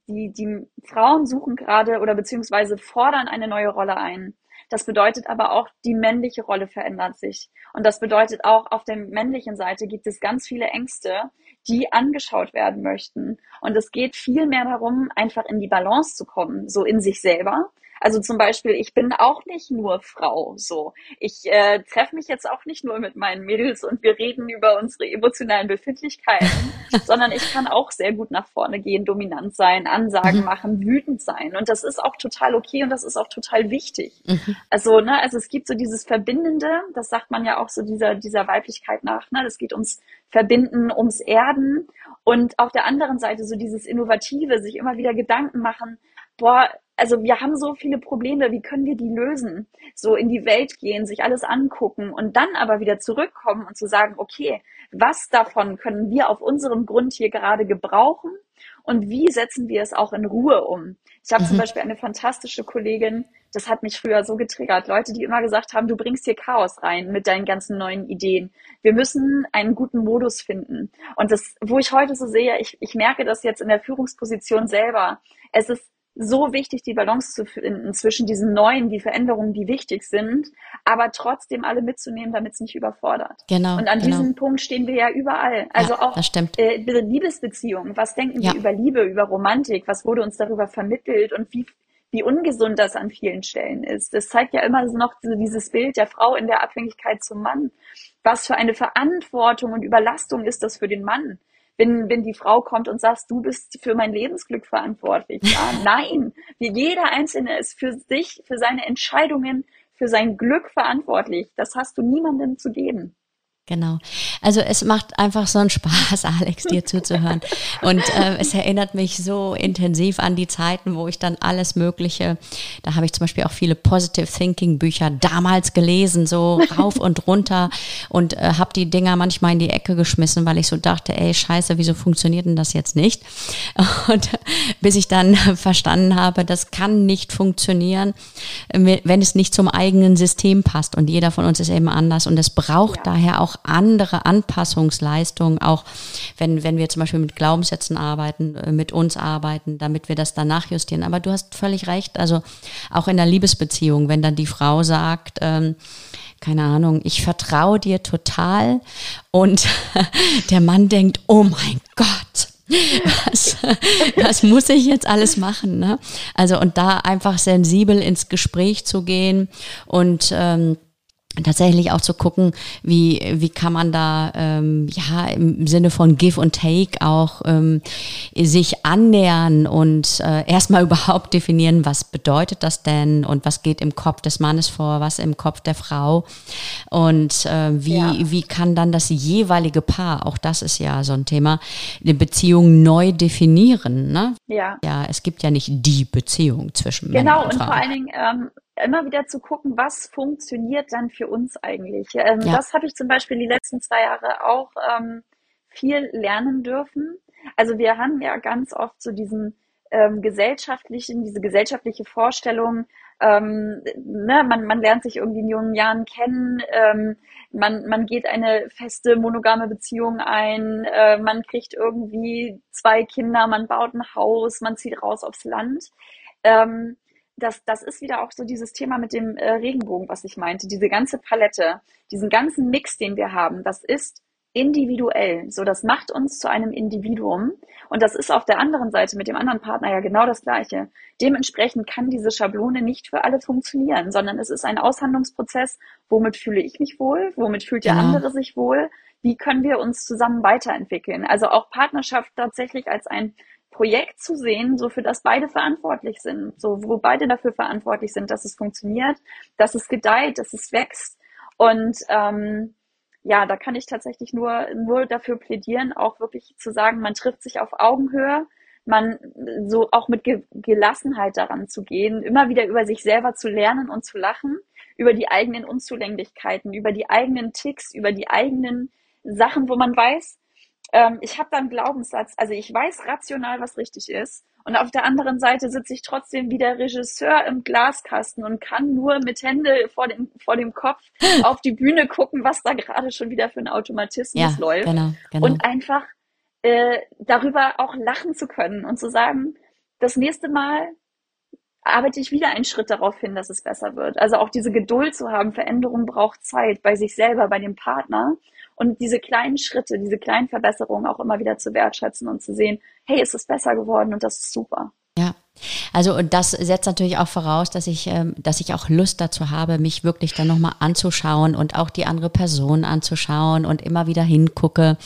die, die Frauen suchen gerade oder beziehungsweise fordern eine neue Rolle ein. Das bedeutet aber auch, die männliche Rolle verändert sich. Und das bedeutet auch, auf der männlichen Seite gibt es ganz viele Ängste, die angeschaut werden möchten. Und es geht viel mehr darum, einfach in die Balance zu kommen, so in sich selber also zum Beispiel, ich bin auch nicht nur Frau, so. Ich äh, treffe mich jetzt auch nicht nur mit meinen Mädels und wir reden über unsere emotionalen Befindlichkeiten, sondern ich kann auch sehr gut nach vorne gehen, dominant sein, Ansagen mhm. machen, wütend sein. Und das ist auch total okay und das ist auch total wichtig. Mhm. Also, ne, also es gibt so dieses Verbindende, das sagt man ja auch so dieser, dieser Weiblichkeit nach, ne? Das geht ums Verbinden, ums Erden. Und auf der anderen Seite so dieses Innovative, sich immer wieder Gedanken machen, boah, also wir haben so viele Probleme, wie können wir die lösen? So in die Welt gehen, sich alles angucken und dann aber wieder zurückkommen und zu sagen, okay, was davon können wir auf unserem Grund hier gerade gebrauchen und wie setzen wir es auch in Ruhe um? Ich habe mhm. zum Beispiel eine fantastische Kollegin, das hat mich früher so getriggert. Leute, die immer gesagt haben, du bringst hier Chaos rein mit deinen ganzen neuen Ideen. Wir müssen einen guten Modus finden. Und das, wo ich heute so sehe, ich, ich merke das jetzt in der Führungsposition selber. Es ist so wichtig, die Balance zu finden zwischen diesen neuen, die Veränderungen, die wichtig sind, aber trotzdem alle mitzunehmen, damit es nicht überfordert. Genau. Und an genau. diesem Punkt stehen wir ja überall. Also ja, auch äh, Liebesbeziehungen. Was denken ja. wir über Liebe, über Romantik? Was wurde uns darüber vermittelt und wie wie ungesund das an vielen Stellen ist. Das zeigt ja immer noch so dieses Bild der Frau in der Abhängigkeit zum Mann. Was für eine Verantwortung und Überlastung ist das für den Mann? Wenn, wenn die Frau kommt und sagt, du bist für mein Lebensglück verantwortlich. Ja, nein, jeder Einzelne ist für sich, für seine Entscheidungen, für sein Glück verantwortlich. Das hast du niemandem zu geben. Genau. Also es macht einfach so einen Spaß, Alex, dir zuzuhören. Und äh, es erinnert mich so intensiv an die Zeiten, wo ich dann alles Mögliche, da habe ich zum Beispiel auch viele Positive Thinking Bücher damals gelesen, so rauf und runter und äh, habe die Dinger manchmal in die Ecke geschmissen, weil ich so dachte, ey, scheiße, wieso funktioniert denn das jetzt nicht? Und bis ich dann verstanden habe, das kann nicht funktionieren, wenn es nicht zum eigenen System passt. Und jeder von uns ist eben anders und es braucht ja. daher auch andere Anpassungsleistungen, auch wenn, wenn wir zum Beispiel mit Glaubenssätzen arbeiten, äh, mit uns arbeiten, damit wir das danach justieren. Aber du hast völlig recht, also auch in der Liebesbeziehung, wenn dann die Frau sagt, ähm, keine Ahnung, ich vertraue dir total und der Mann denkt, oh mein Gott, was, was muss ich jetzt alles machen? Ne? Also und da einfach sensibel ins Gespräch zu gehen und ähm, tatsächlich auch zu gucken, wie, wie kann man da ähm, ja im Sinne von Give und Take auch ähm, sich annähern und äh, erstmal überhaupt definieren, was bedeutet das denn und was geht im Kopf des Mannes vor, was im Kopf der Frau und äh, wie, ja. wie kann dann das jeweilige Paar, auch das ist ja so ein Thema, die Beziehung neu definieren. Ne? Ja. Ja, es gibt ja nicht die Beziehung zwischen Männern genau, und Frauen. Genau, und vor allen Dingen ähm, immer wieder zu gucken, was funktioniert dann für uns eigentlich. Ähm, ja. Das habe ich zum Beispiel die letzten zwei Jahre auch ähm, viel lernen dürfen. Also wir haben ja ganz oft so diesen ähm, gesellschaftlichen, diese gesellschaftliche Vorstellung, ähm, ne, man, man lernt sich irgendwie in jungen Jahren kennen, ähm, man, man geht eine feste monogame Beziehung ein, äh, man kriegt irgendwie zwei Kinder, man baut ein Haus, man zieht raus aufs Land. Ähm, das, das ist wieder auch so dieses Thema mit dem äh, Regenbogen, was ich meinte. Diese ganze Palette, diesen ganzen Mix, den wir haben, das ist individuell. So, das macht uns zu einem Individuum. Und das ist auf der anderen Seite mit dem anderen Partner ja genau das Gleiche. Dementsprechend kann diese Schablone nicht für alle funktionieren, sondern es ist ein Aushandlungsprozess. Womit fühle ich mich wohl? Womit fühlt der ja. andere sich wohl? Wie können wir uns zusammen weiterentwickeln? Also auch Partnerschaft tatsächlich als ein Projekt zu sehen, so für das beide verantwortlich sind, so wo beide dafür verantwortlich sind, dass es funktioniert, dass es gedeiht, dass es wächst. Und ähm, ja, da kann ich tatsächlich nur, nur dafür plädieren, auch wirklich zu sagen, man trifft sich auf Augenhöhe, man so auch mit Ge Gelassenheit daran zu gehen, immer wieder über sich selber zu lernen und zu lachen, über die eigenen Unzulänglichkeiten, über die eigenen Ticks, über die eigenen Sachen, wo man weiß, ähm, ich habe da einen Glaubenssatz, also ich weiß rational, was richtig ist. Und auf der anderen Seite sitze ich trotzdem wie der Regisseur im Glaskasten und kann nur mit Hände vor dem, vor dem Kopf auf die Bühne gucken, was da gerade schon wieder für ein Automatismus ja, läuft. Genau, genau. Und einfach äh, darüber auch lachen zu können und zu sagen, das nächste Mal arbeite ich wieder einen Schritt darauf hin, dass es besser wird. Also auch diese Geduld zu haben, Veränderung braucht Zeit bei sich selber, bei dem Partner und diese kleinen Schritte, diese kleinen Verbesserungen auch immer wieder zu wertschätzen und zu sehen, hey, es ist besser geworden und das ist super. Ja, also und das setzt natürlich auch voraus, dass ich, ähm, dass ich auch Lust dazu habe, mich wirklich dann nochmal anzuschauen und auch die andere Person anzuschauen und immer wieder hingucke.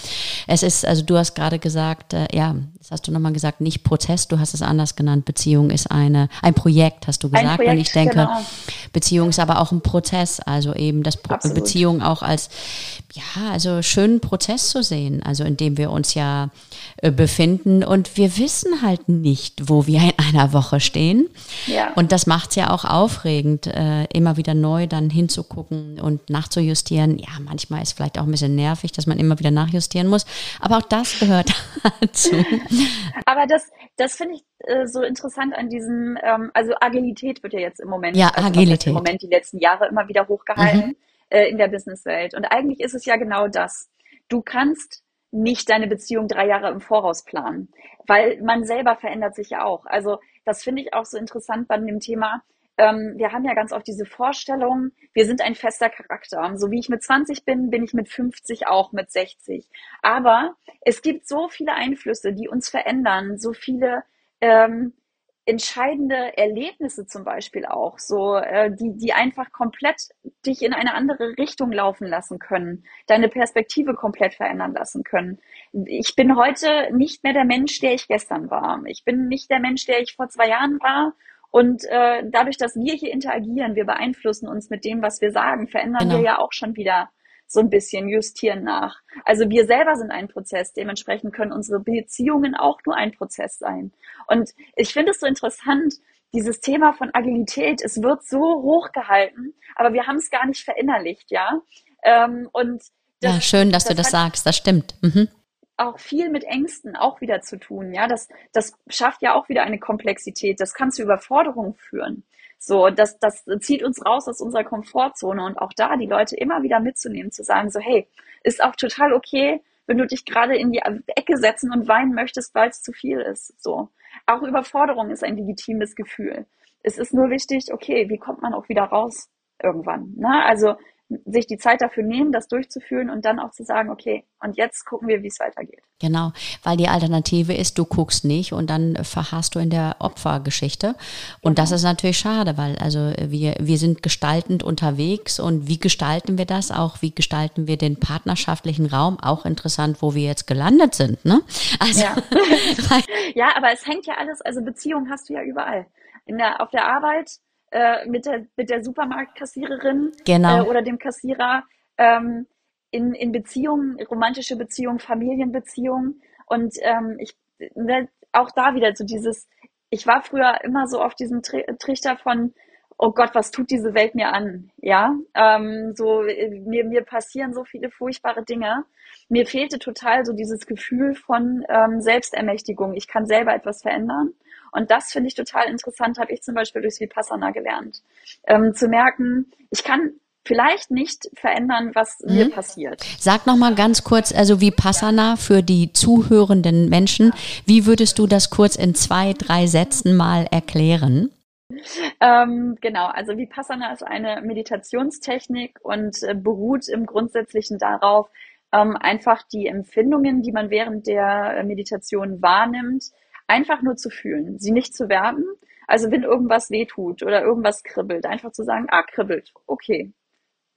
Es ist, also du hast gerade gesagt, äh, ja, das hast du nochmal gesagt, nicht Prozess, du hast es anders genannt. Beziehung ist eine, ein Projekt, hast du gesagt. Projekt, und ich denke, genau. Beziehung ist aber auch ein Prozess, also eben das Pro Absolut. Beziehung auch als, ja, also schönen Prozess zu sehen, also in dem wir uns ja äh, befinden und wir wissen halt nicht, wo wir in einer Woche stehen. Ja. Und das macht es ja auch aufregend, äh, immer wieder neu dann hinzugucken und nachzujustieren. Ja, manchmal ist vielleicht auch ein bisschen nervig, dass man immer wieder nachjustieren muss, aber auch das gehört dazu. Aber das, das finde ich äh, so interessant an diesem, ähm, also Agilität wird ja jetzt im Moment, ja, also Agilität. im Moment die letzten Jahre immer wieder hochgehalten mhm. äh, in der Businesswelt. Und eigentlich ist es ja genau das. Du kannst nicht deine Beziehung drei Jahre im Voraus planen, weil man selber verändert sich ja auch. Also das finde ich auch so interessant bei dem Thema. Ähm, wir haben ja ganz oft diese Vorstellung, wir sind ein fester Charakter. So wie ich mit 20 bin, bin ich mit 50 auch mit 60. Aber es gibt so viele Einflüsse, die uns verändern, so viele ähm, entscheidende Erlebnisse zum Beispiel auch, so äh, die, die einfach komplett dich in eine andere Richtung laufen lassen können, deine Perspektive komplett verändern lassen können. Ich bin heute nicht mehr der Mensch, der ich gestern war. Ich bin nicht der Mensch, der ich vor zwei Jahren war. Und äh, dadurch, dass wir hier interagieren, wir beeinflussen uns mit dem, was wir sagen, verändern genau. wir ja auch schon wieder so ein bisschen justieren nach. Also wir selber sind ein Prozess, dementsprechend können unsere Beziehungen auch nur ein Prozess sein. Und ich finde es so interessant, dieses Thema von Agilität, es wird so hochgehalten, aber wir haben es gar nicht verinnerlicht, ja. Ähm, und das, ja, schön, dass das du das sagst, das stimmt. Mhm. Auch viel mit Ängsten auch wieder zu tun, ja. Das, das schafft ja auch wieder eine Komplexität. Das kann zu Überforderung führen. So, das, das zieht uns raus aus unserer Komfortzone und auch da die Leute immer wieder mitzunehmen, zu sagen, so, hey, ist auch total okay, wenn du dich gerade in die Ecke setzen und weinen möchtest, weil es zu viel ist. So. Auch Überforderung ist ein legitimes Gefühl. Es ist nur wichtig, okay, wie kommt man auch wieder raus irgendwann? Ne? Also sich die Zeit dafür nehmen, das durchzuführen und dann auch zu sagen, okay, und jetzt gucken wir, wie es weitergeht. Genau, weil die Alternative ist, du guckst nicht und dann verharrst du in der Opfergeschichte. Und genau. das ist natürlich schade, weil also wir, wir sind gestaltend unterwegs und wie gestalten wir das auch? Wie gestalten wir den partnerschaftlichen Raum? Auch interessant, wo wir jetzt gelandet sind, ne? Also, ja. ja, aber es hängt ja alles, also Beziehungen hast du ja überall. In der, auf der Arbeit, äh, mit, der, mit der Supermarktkassiererin genau. äh, oder dem Kassierer, ähm, in, in Beziehungen, romantische Beziehungen, Familienbeziehungen. Und ähm, ich ne, auch da wieder so dieses, ich war früher immer so auf diesem Trichter von, oh Gott, was tut diese Welt mir an? Ja, ähm, so mir, mir passieren so viele furchtbare Dinge. Mir fehlte total so dieses Gefühl von ähm, Selbstermächtigung. Ich kann selber etwas verändern. Und das finde ich total interessant, habe ich zum Beispiel durch Vipassana gelernt. Ähm, zu merken, ich kann vielleicht nicht verändern, was mhm. mir passiert. Sag noch mal ganz kurz, also Vipassana für die zuhörenden Menschen. Wie würdest du das kurz in zwei, drei Sätzen mal erklären? Ähm, genau, also Vipassana ist eine Meditationstechnik und äh, beruht im Grundsätzlichen darauf, ähm, einfach die Empfindungen, die man während der äh, Meditation wahrnimmt, einfach nur zu fühlen, sie nicht zu werten. Also wenn irgendwas wehtut oder irgendwas kribbelt, einfach zu sagen, ah, kribbelt, okay,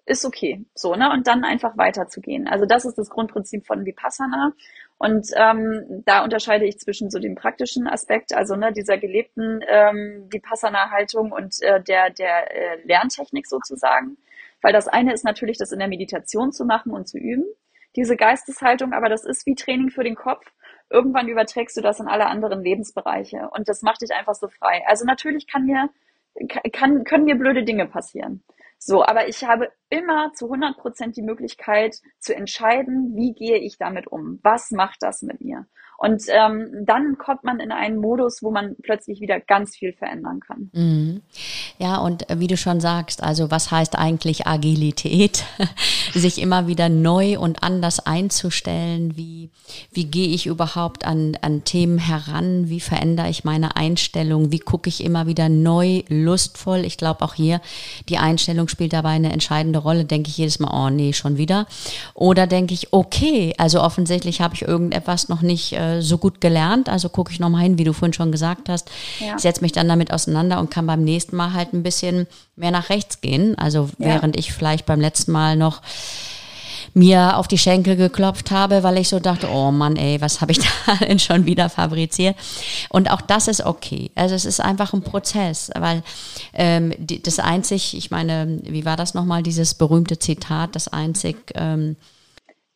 ist okay, so, ne? Und dann einfach weiterzugehen. Also das ist das Grundprinzip von Vipassana. Und ähm, da unterscheide ich zwischen so dem praktischen Aspekt, also ne, dieser gelebten ähm, Vipassana-Haltung und äh, der, der äh, Lerntechnik sozusagen. Weil das eine ist natürlich, das in der Meditation zu machen und zu üben, diese Geisteshaltung, aber das ist wie Training für den Kopf irgendwann überträgst du das in alle anderen Lebensbereiche und das macht dich einfach so frei. Also natürlich kann mir, kann, können mir blöde Dinge passieren. So, aber ich habe immer zu 100 Prozent die Möglichkeit zu entscheiden, wie gehe ich damit um? Was macht das mit mir? Und ähm, dann kommt man in einen Modus, wo man plötzlich wieder ganz viel verändern kann. Mhm. Ja, und äh, wie du schon sagst, also was heißt eigentlich Agilität? Sich immer wieder neu und anders einzustellen. Wie, wie gehe ich überhaupt an, an Themen heran? Wie verändere ich meine Einstellung? Wie gucke ich immer wieder neu, lustvoll? Ich glaube auch hier, die Einstellung spielt dabei eine entscheidende Rolle. Denke ich jedes Mal, oh nee, schon wieder. Oder denke ich, okay, also offensichtlich habe ich irgendetwas noch nicht äh, so gut gelernt. Also gucke ich nochmal hin, wie du vorhin schon gesagt hast. Ja. Setze mich dann damit auseinander und kann beim nächsten Mal halt ein bisschen mehr nach rechts gehen. Also ja. während ich vielleicht beim letzten Mal noch mir auf die Schenkel geklopft habe, weil ich so dachte, oh Mann, ey, was habe ich da denn schon wieder fabriziert? Und auch das ist okay. Also es ist einfach ein Prozess, weil ähm, die, das einzig, ich meine, wie war das nochmal, dieses berühmte Zitat, das einzig ähm,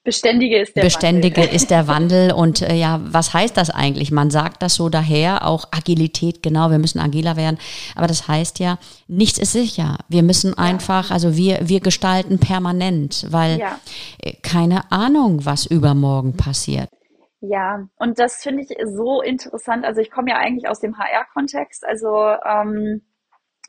Beständige ist der Beständige Wandel. ist der Wandel. Und äh, ja, was heißt das eigentlich? Man sagt das so daher, auch Agilität, genau, wir müssen agiler werden. Aber das heißt ja, nichts ist sicher. Wir müssen ja. einfach, also wir, wir gestalten permanent, weil ja. Äh, keine Ahnung, was übermorgen passiert. Ja, und das finde ich so interessant. Also ich komme ja eigentlich aus dem HR-Kontext, also ähm,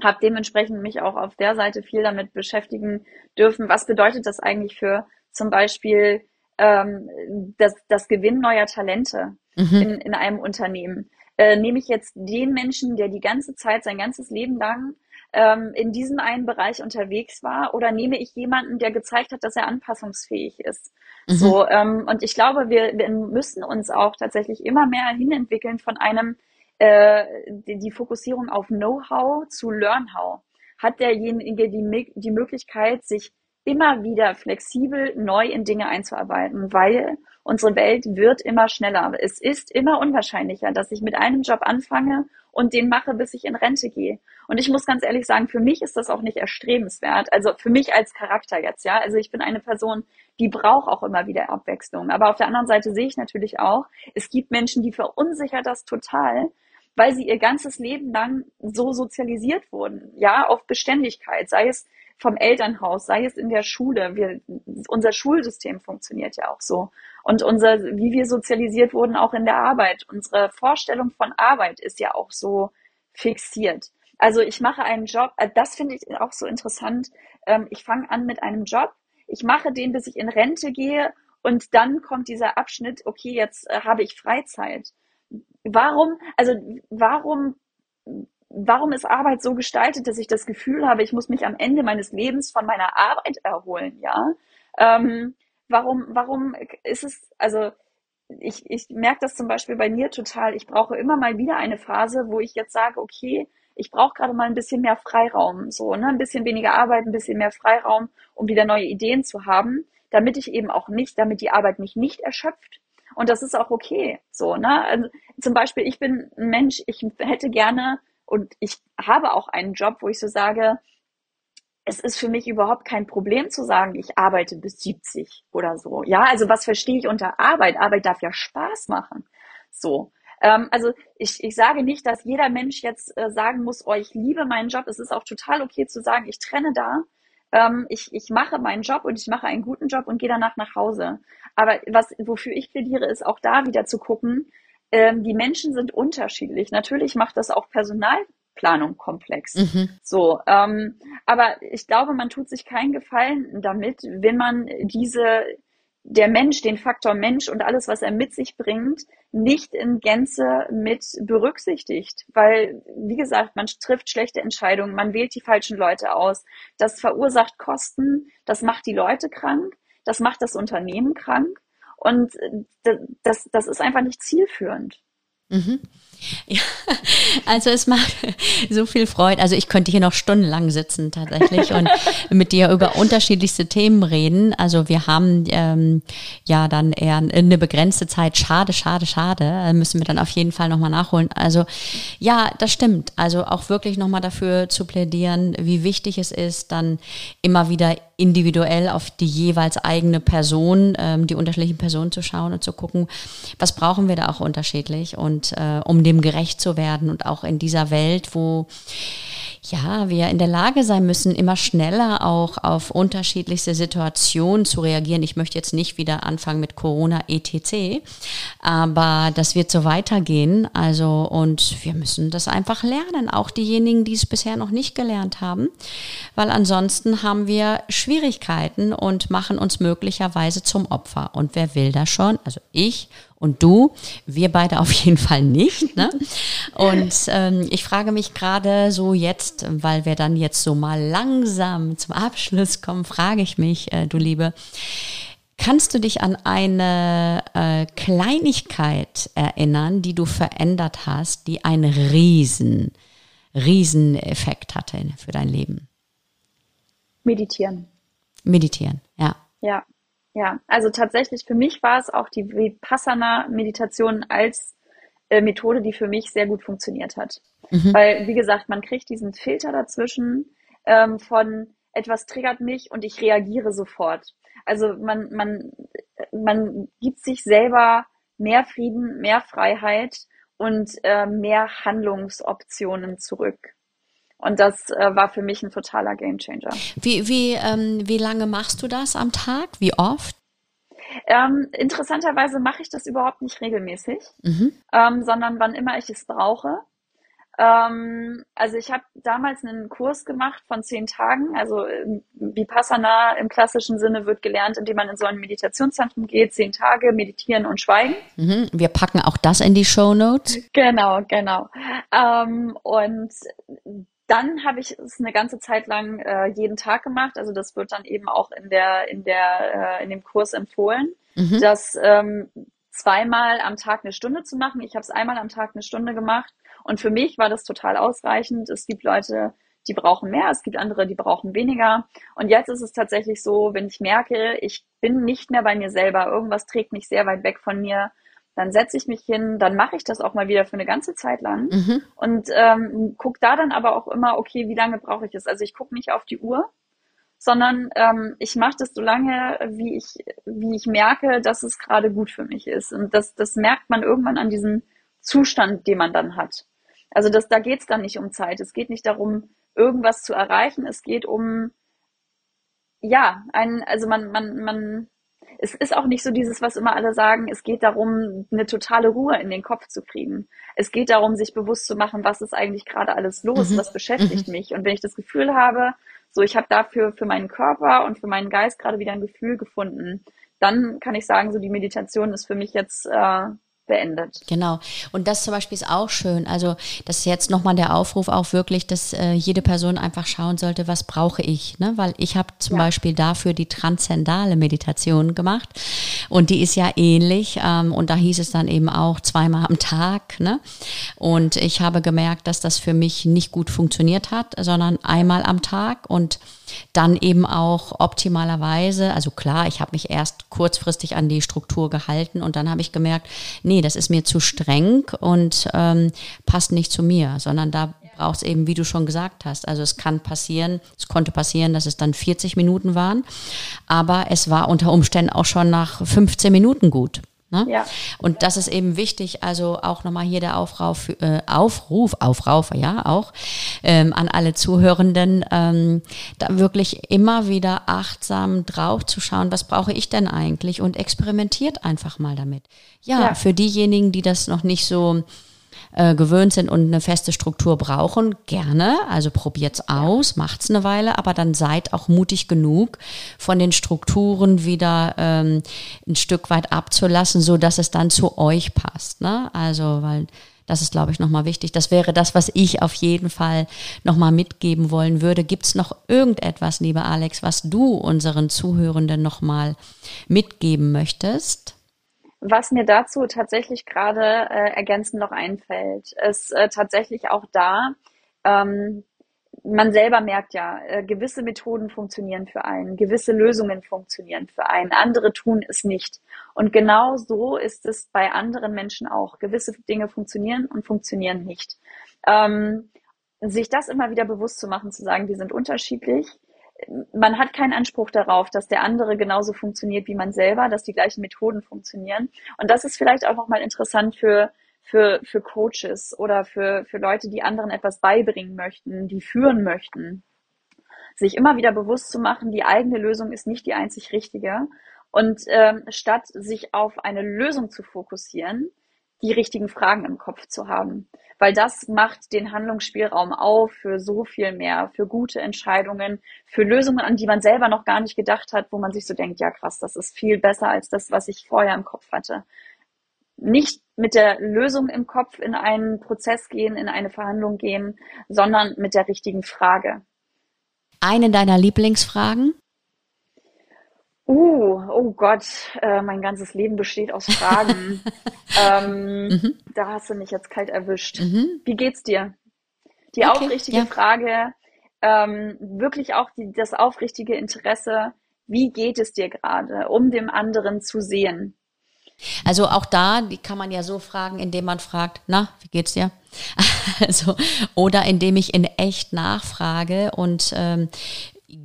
habe dementsprechend mich auch auf der Seite viel damit beschäftigen dürfen. Was bedeutet das eigentlich für zum Beispiel ähm, das, das Gewinn neuer Talente mhm. in, in einem Unternehmen. Äh, nehme ich jetzt den Menschen, der die ganze Zeit, sein ganzes Leben lang ähm, in diesem einen Bereich unterwegs war, oder nehme ich jemanden, der gezeigt hat, dass er anpassungsfähig ist? Mhm. So, ähm, und ich glaube, wir, wir müssen uns auch tatsächlich immer mehr hinentwickeln von einem äh, die, die Fokussierung auf Know-how zu Learn-how. Hat derjenige die, die Möglichkeit, sich immer wieder flexibel neu in Dinge einzuarbeiten, weil unsere Welt wird immer schneller. Es ist immer unwahrscheinlicher, dass ich mit einem Job anfange und den mache, bis ich in Rente gehe. Und ich muss ganz ehrlich sagen, für mich ist das auch nicht erstrebenswert. Also für mich als Charakter jetzt, ja. Also ich bin eine Person, die braucht auch immer wieder Abwechslung. Aber auf der anderen Seite sehe ich natürlich auch, es gibt Menschen, die verunsichert das total, weil sie ihr ganzes Leben lang so sozialisiert wurden, ja, auf Beständigkeit, sei es vom Elternhaus, sei es in der Schule. Wir, unser Schulsystem funktioniert ja auch so. Und unser, wie wir sozialisiert wurden, auch in der Arbeit. Unsere Vorstellung von Arbeit ist ja auch so fixiert. Also ich mache einen Job, äh, das finde ich auch so interessant. Ähm, ich fange an mit einem Job, ich mache den, bis ich in Rente gehe und dann kommt dieser Abschnitt, okay, jetzt äh, habe ich Freizeit. Warum, also warum warum ist Arbeit so gestaltet, dass ich das Gefühl habe, ich muss mich am Ende meines Lebens von meiner Arbeit erholen, ja? Ähm, warum, warum ist es, also ich, ich merke das zum Beispiel bei mir total. Ich brauche immer mal wieder eine Phase, wo ich jetzt sage, okay, ich brauche gerade mal ein bisschen mehr Freiraum, so, ne, ein bisschen weniger Arbeit, ein bisschen mehr Freiraum, um wieder neue Ideen zu haben, damit ich eben auch nicht, damit die Arbeit mich nicht erschöpft. Und das ist auch okay, so, ne. Also, zum Beispiel, ich bin ein Mensch, ich hätte gerne und ich habe auch einen Job, wo ich so sage, es ist für mich überhaupt kein Problem zu sagen, ich arbeite bis 70 oder so. Ja, also was verstehe ich unter Arbeit? Arbeit darf ja Spaß machen. So. Ähm, also ich, ich sage nicht, dass jeder Mensch jetzt äh, sagen muss, oh, ich liebe meinen Job. Es ist auch total okay zu sagen, ich trenne da. Ähm, ich, ich mache meinen Job und ich mache einen guten Job und gehe danach nach Hause. Aber was, wofür ich plädiere, ist auch da wieder zu gucken, ähm, die Menschen sind unterschiedlich. Natürlich macht das auch Personal Planung komplex. Mhm. So, ähm, aber ich glaube, man tut sich keinen Gefallen damit, wenn man diese der Mensch, den Faktor Mensch und alles, was er mit sich bringt, nicht in Gänze mit berücksichtigt. Weil, wie gesagt, man trifft schlechte Entscheidungen, man wählt die falschen Leute aus. Das verursacht Kosten, das macht die Leute krank, das macht das Unternehmen krank und das, das ist einfach nicht zielführend. Mhm. Ja, also es macht so viel Freude. Also ich könnte hier noch stundenlang sitzen tatsächlich und mit dir über unterschiedlichste Themen reden. Also wir haben ähm, ja dann eher eine begrenzte Zeit. Schade, schade, schade. Müssen wir dann auf jeden Fall nochmal nachholen. Also ja, das stimmt. Also auch wirklich nochmal dafür zu plädieren, wie wichtig es ist, dann immer wieder individuell auf die jeweils eigene Person, ähm, die unterschiedlichen Personen zu schauen und zu gucken, was brauchen wir da auch unterschiedlich und äh, um dem gerecht zu werden und auch in dieser Welt, wo ja, wir in der Lage sein müssen, immer schneller auch auf unterschiedlichste Situationen zu reagieren. Ich möchte jetzt nicht wieder anfangen mit Corona etc., aber das wird so weitergehen. Also, und wir müssen das einfach lernen, auch diejenigen, die es bisher noch nicht gelernt haben, weil ansonsten haben wir Schwierigkeiten und machen uns möglicherweise zum Opfer. Und wer will das schon? Also ich und du, wir beide auf jeden Fall nicht. Ne? Und ähm, ich frage mich gerade so jetzt, weil wir dann jetzt so mal langsam zum Abschluss kommen, frage ich mich, äh, du Liebe, kannst du dich an eine äh, Kleinigkeit erinnern, die du verändert hast, die einen riesen, riesen Effekt hatte für dein Leben? Meditieren. Meditieren, ja. Ja, ja, also tatsächlich für mich war es auch die Vipassana-Meditation als äh, Methode, die für mich sehr gut funktioniert hat. Mhm. Weil, wie gesagt, man kriegt diesen Filter dazwischen ähm, von etwas triggert mich und ich reagiere sofort. Also man, man, man gibt sich selber mehr Frieden, mehr Freiheit und äh, mehr Handlungsoptionen zurück. Und das äh, war für mich ein totaler Gamechanger. Wie, wie, ähm, wie lange machst du das am Tag? Wie oft? Ähm, interessanterweise mache ich das überhaupt nicht regelmäßig, mhm. ähm, sondern wann immer ich es brauche. Ähm, also ich habe damals einen Kurs gemacht von zehn Tagen. Also ähm, Vipassana im klassischen Sinne wird gelernt, indem man in so ein Meditationszentrum geht, zehn Tage meditieren und schweigen. Mhm. Wir packen auch das in die Show Notes. Genau, genau. Ähm, und dann habe ich es eine ganze Zeit lang äh, jeden Tag gemacht. Also das wird dann eben auch in der in der äh, in dem Kurs empfohlen, mhm. das ähm, zweimal am Tag eine Stunde zu machen. Ich habe es einmal am Tag eine Stunde gemacht und für mich war das total ausreichend. Es gibt Leute, die brauchen mehr, es gibt andere, die brauchen weniger. Und jetzt ist es tatsächlich so, wenn ich merke, ich bin nicht mehr bei mir selber, irgendwas trägt mich sehr weit weg von mir, dann setze ich mich hin, dann mache ich das auch mal wieder für eine ganze Zeit lang mhm. und ähm, gucke da dann aber auch immer, okay, wie lange brauche ich es? Also ich gucke nicht auf die Uhr, sondern ähm, ich mache das so lange, wie ich, wie ich merke, dass es gerade gut für mich ist. Und das, das merkt man irgendwann an diesem Zustand, den man dann hat. Also das, da geht es dann nicht um Zeit. Es geht nicht darum, irgendwas zu erreichen. Es geht um ja, ein, also man, man, man es ist auch nicht so dieses, was immer alle sagen, es geht darum, eine totale Ruhe in den Kopf zu kriegen. Es geht darum, sich bewusst zu machen, was ist eigentlich gerade alles los, mhm. was beschäftigt mhm. mich. Und wenn ich das Gefühl habe, so ich habe dafür für meinen Körper und für meinen Geist gerade wieder ein Gefühl gefunden, dann kann ich sagen, so die Meditation ist für mich jetzt äh, beendet. Genau. Und das zum Beispiel ist auch schön. Also das ist jetzt nochmal der Aufruf auch wirklich, dass äh, jede Person einfach schauen sollte, was brauche ich. Ne? Weil ich habe zum ja. Beispiel dafür die transzendale Meditation gemacht und die ist ja ähnlich. Ähm, und da hieß es dann eben auch zweimal am Tag. Ne? Und ich habe gemerkt, dass das für mich nicht gut funktioniert hat, sondern einmal am Tag und dann eben auch optimalerweise, also klar, ich habe mich erst kurzfristig an die Struktur gehalten und dann habe ich gemerkt, nee, das ist mir zu streng und ähm, passt nicht zu mir, sondern da braucht es eben, wie du schon gesagt hast. Also es kann passieren, es konnte passieren, dass es dann 40 Minuten waren, aber es war unter Umständen auch schon nach 15 Minuten gut. Ne? Ja. Und das ist eben wichtig, also auch nochmal hier der Aufruf, äh, Aufruf, Aufrauf, ja, auch ähm, an alle Zuhörenden, ähm, da wirklich immer wieder achtsam drauf zu schauen, was brauche ich denn eigentlich und experimentiert einfach mal damit. Ja, ja. für diejenigen, die das noch nicht so äh, gewöhnt sind und eine feste Struktur brauchen, gerne. Also probiert's aus, macht's eine Weile, aber dann seid auch mutig genug, von den Strukturen wieder ähm, ein Stück weit abzulassen, so dass es dann zu euch passt. Ne? Also, weil das ist, glaube ich, nochmal wichtig. Das wäre das, was ich auf jeden Fall nochmal mitgeben wollen würde. Gibt es noch irgendetwas, lieber Alex, was du unseren Zuhörenden nochmal mitgeben möchtest? Was mir dazu tatsächlich gerade äh, ergänzend noch einfällt, ist äh, tatsächlich auch da, ähm, man selber merkt ja, äh, gewisse Methoden funktionieren für einen, gewisse Lösungen funktionieren für einen, andere tun es nicht. Und genau so ist es bei anderen Menschen auch. Gewisse Dinge funktionieren und funktionieren nicht. Ähm, sich das immer wieder bewusst zu machen, zu sagen, wir sind unterschiedlich, man hat keinen Anspruch darauf, dass der andere genauso funktioniert wie man selber, dass die gleichen Methoden funktionieren. Und das ist vielleicht auch nochmal interessant für, für, für Coaches oder für, für Leute, die anderen etwas beibringen möchten, die führen möchten. Sich immer wieder bewusst zu machen, die eigene Lösung ist nicht die einzig richtige. Und ähm, statt sich auf eine Lösung zu fokussieren, die richtigen Fragen im Kopf zu haben weil das macht den Handlungsspielraum auf für so viel mehr, für gute Entscheidungen, für Lösungen, an die man selber noch gar nicht gedacht hat, wo man sich so denkt, ja krass, das ist viel besser als das, was ich vorher im Kopf hatte. Nicht mit der Lösung im Kopf in einen Prozess gehen, in eine Verhandlung gehen, sondern mit der richtigen Frage. Eine deiner Lieblingsfragen? Uh, oh Gott, äh, mein ganzes Leben besteht aus Fragen. ähm, mhm. Da hast du mich jetzt kalt erwischt. Mhm. Wie geht's dir? Die okay, aufrichtige ja. Frage, ähm, wirklich auch die, das aufrichtige Interesse, wie geht es dir gerade, um dem anderen zu sehen? Also auch da, die kann man ja so fragen, indem man fragt, na, wie geht's dir? Also, oder indem ich in echt nachfrage und ähm,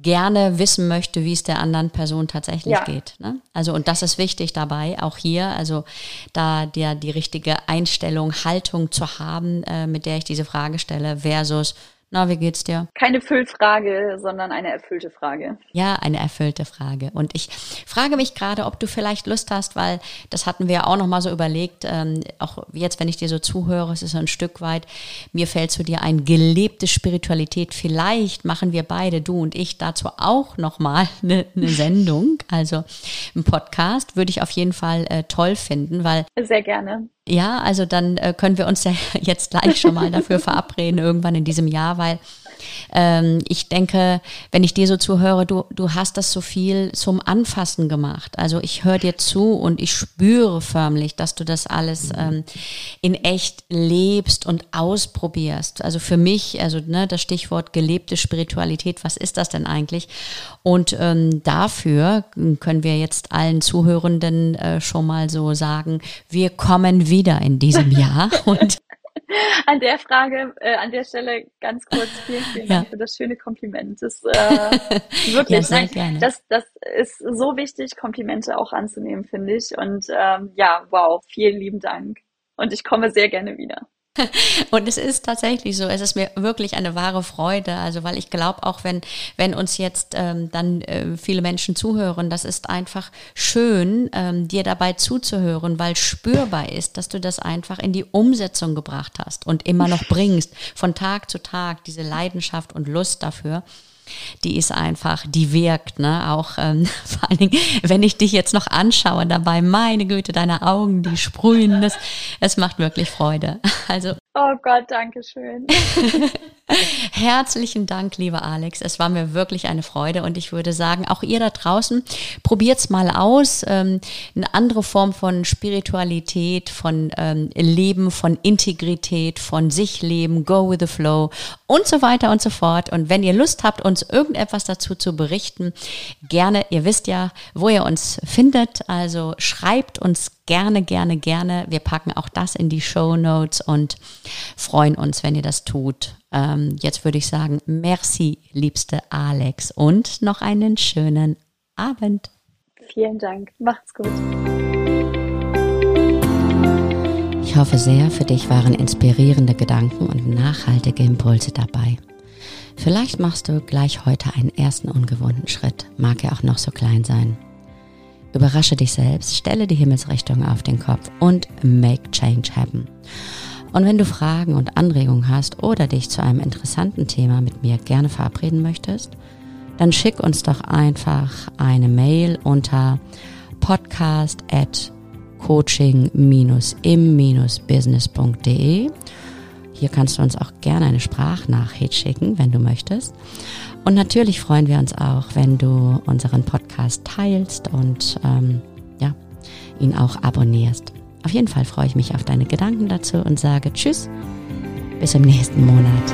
gerne wissen möchte, wie es der anderen Person tatsächlich ja. geht. Ne? Also und das ist wichtig dabei, auch hier, also da der die richtige Einstellung, Haltung zu haben, äh, mit der ich diese Frage stelle, versus na, wie geht's dir? Keine Füllfrage, sondern eine erfüllte Frage. Ja, eine erfüllte Frage. Und ich frage mich gerade, ob du vielleicht Lust hast, weil das hatten wir auch noch mal so überlegt, ähm, auch jetzt, wenn ich dir so zuhöre, es ist so ein Stück weit, mir fällt zu dir ein gelebte Spiritualität. Vielleicht machen wir beide, du und ich, dazu auch noch mal eine, eine Sendung, also ein Podcast, würde ich auf jeden Fall äh, toll finden, weil sehr gerne. Ja, also dann äh, können wir uns ja jetzt gleich schon mal dafür verabreden, irgendwann in diesem Jahr, weil ähm, ich denke, wenn ich dir so zuhöre, du, du hast das so viel zum Anfassen gemacht. Also ich höre dir zu und ich spüre förmlich, dass du das alles ähm, in echt lebst und ausprobierst. Also für mich, also ne, das Stichwort gelebte Spiritualität, was ist das denn eigentlich? Und ähm, dafür können wir jetzt allen Zuhörenden äh, schon mal so sagen, wir kommen wieder in diesem Jahr und an der Frage, äh, an der Stelle ganz kurz vielen, vielen Dank ja. für das schöne Kompliment. Das, äh, wirklich, ja, ne, das, das ist so wichtig, Komplimente auch anzunehmen, finde ich. Und ähm, ja, wow, vielen lieben Dank. Und ich komme sehr gerne wieder. Und es ist tatsächlich so, es ist mir wirklich eine wahre Freude, also weil ich glaube, auch wenn, wenn uns jetzt ähm, dann äh, viele Menschen zuhören, das ist einfach schön, ähm, dir dabei zuzuhören, weil spürbar ist, dass du das einfach in die Umsetzung gebracht hast und immer noch bringst, von Tag zu Tag, diese Leidenschaft und Lust dafür. Die ist einfach, die wirkt, ne? Auch ähm, vor allen Dingen, wenn ich dich jetzt noch anschaue dabei, meine Güte, deine Augen, die sprühen, das, es macht wirklich Freude. Also. Oh Gott, danke schön. Herzlichen Dank, lieber Alex. Es war mir wirklich eine Freude und ich würde sagen, auch ihr da draußen, probiert's mal aus. Ähm, eine andere Form von Spiritualität, von ähm, Leben, von Integrität, von sich leben, go with the flow und so weiter und so fort. Und wenn ihr Lust habt, uns irgendetwas dazu zu berichten, gerne, ihr wisst ja, wo ihr uns findet. Also schreibt uns gerne, gerne, gerne. Wir packen auch das in die Show Notes und freuen uns, wenn ihr das tut. Ähm, jetzt würde ich sagen, merci, liebste Alex, und noch einen schönen Abend. Vielen Dank. Macht's gut. Ich hoffe sehr, für dich waren inspirierende Gedanken und nachhaltige Impulse dabei. Vielleicht machst du gleich heute einen ersten ungewohnten Schritt, mag er auch noch so klein sein. Überrasche dich selbst, stelle die Himmelsrichtung auf den Kopf und make change happen. Und wenn du Fragen und Anregungen hast oder dich zu einem interessanten Thema mit mir gerne verabreden möchtest, dann schick uns doch einfach eine Mail unter podcast coaching-im-business.de. Hier kannst du uns auch gerne eine Sprachnachricht schicken, wenn du möchtest. Und natürlich freuen wir uns auch, wenn du unseren Podcast teilst und ähm, ja, ihn auch abonnierst. Auf jeden Fall freue ich mich auf deine Gedanken dazu und sage Tschüss, bis im nächsten Monat.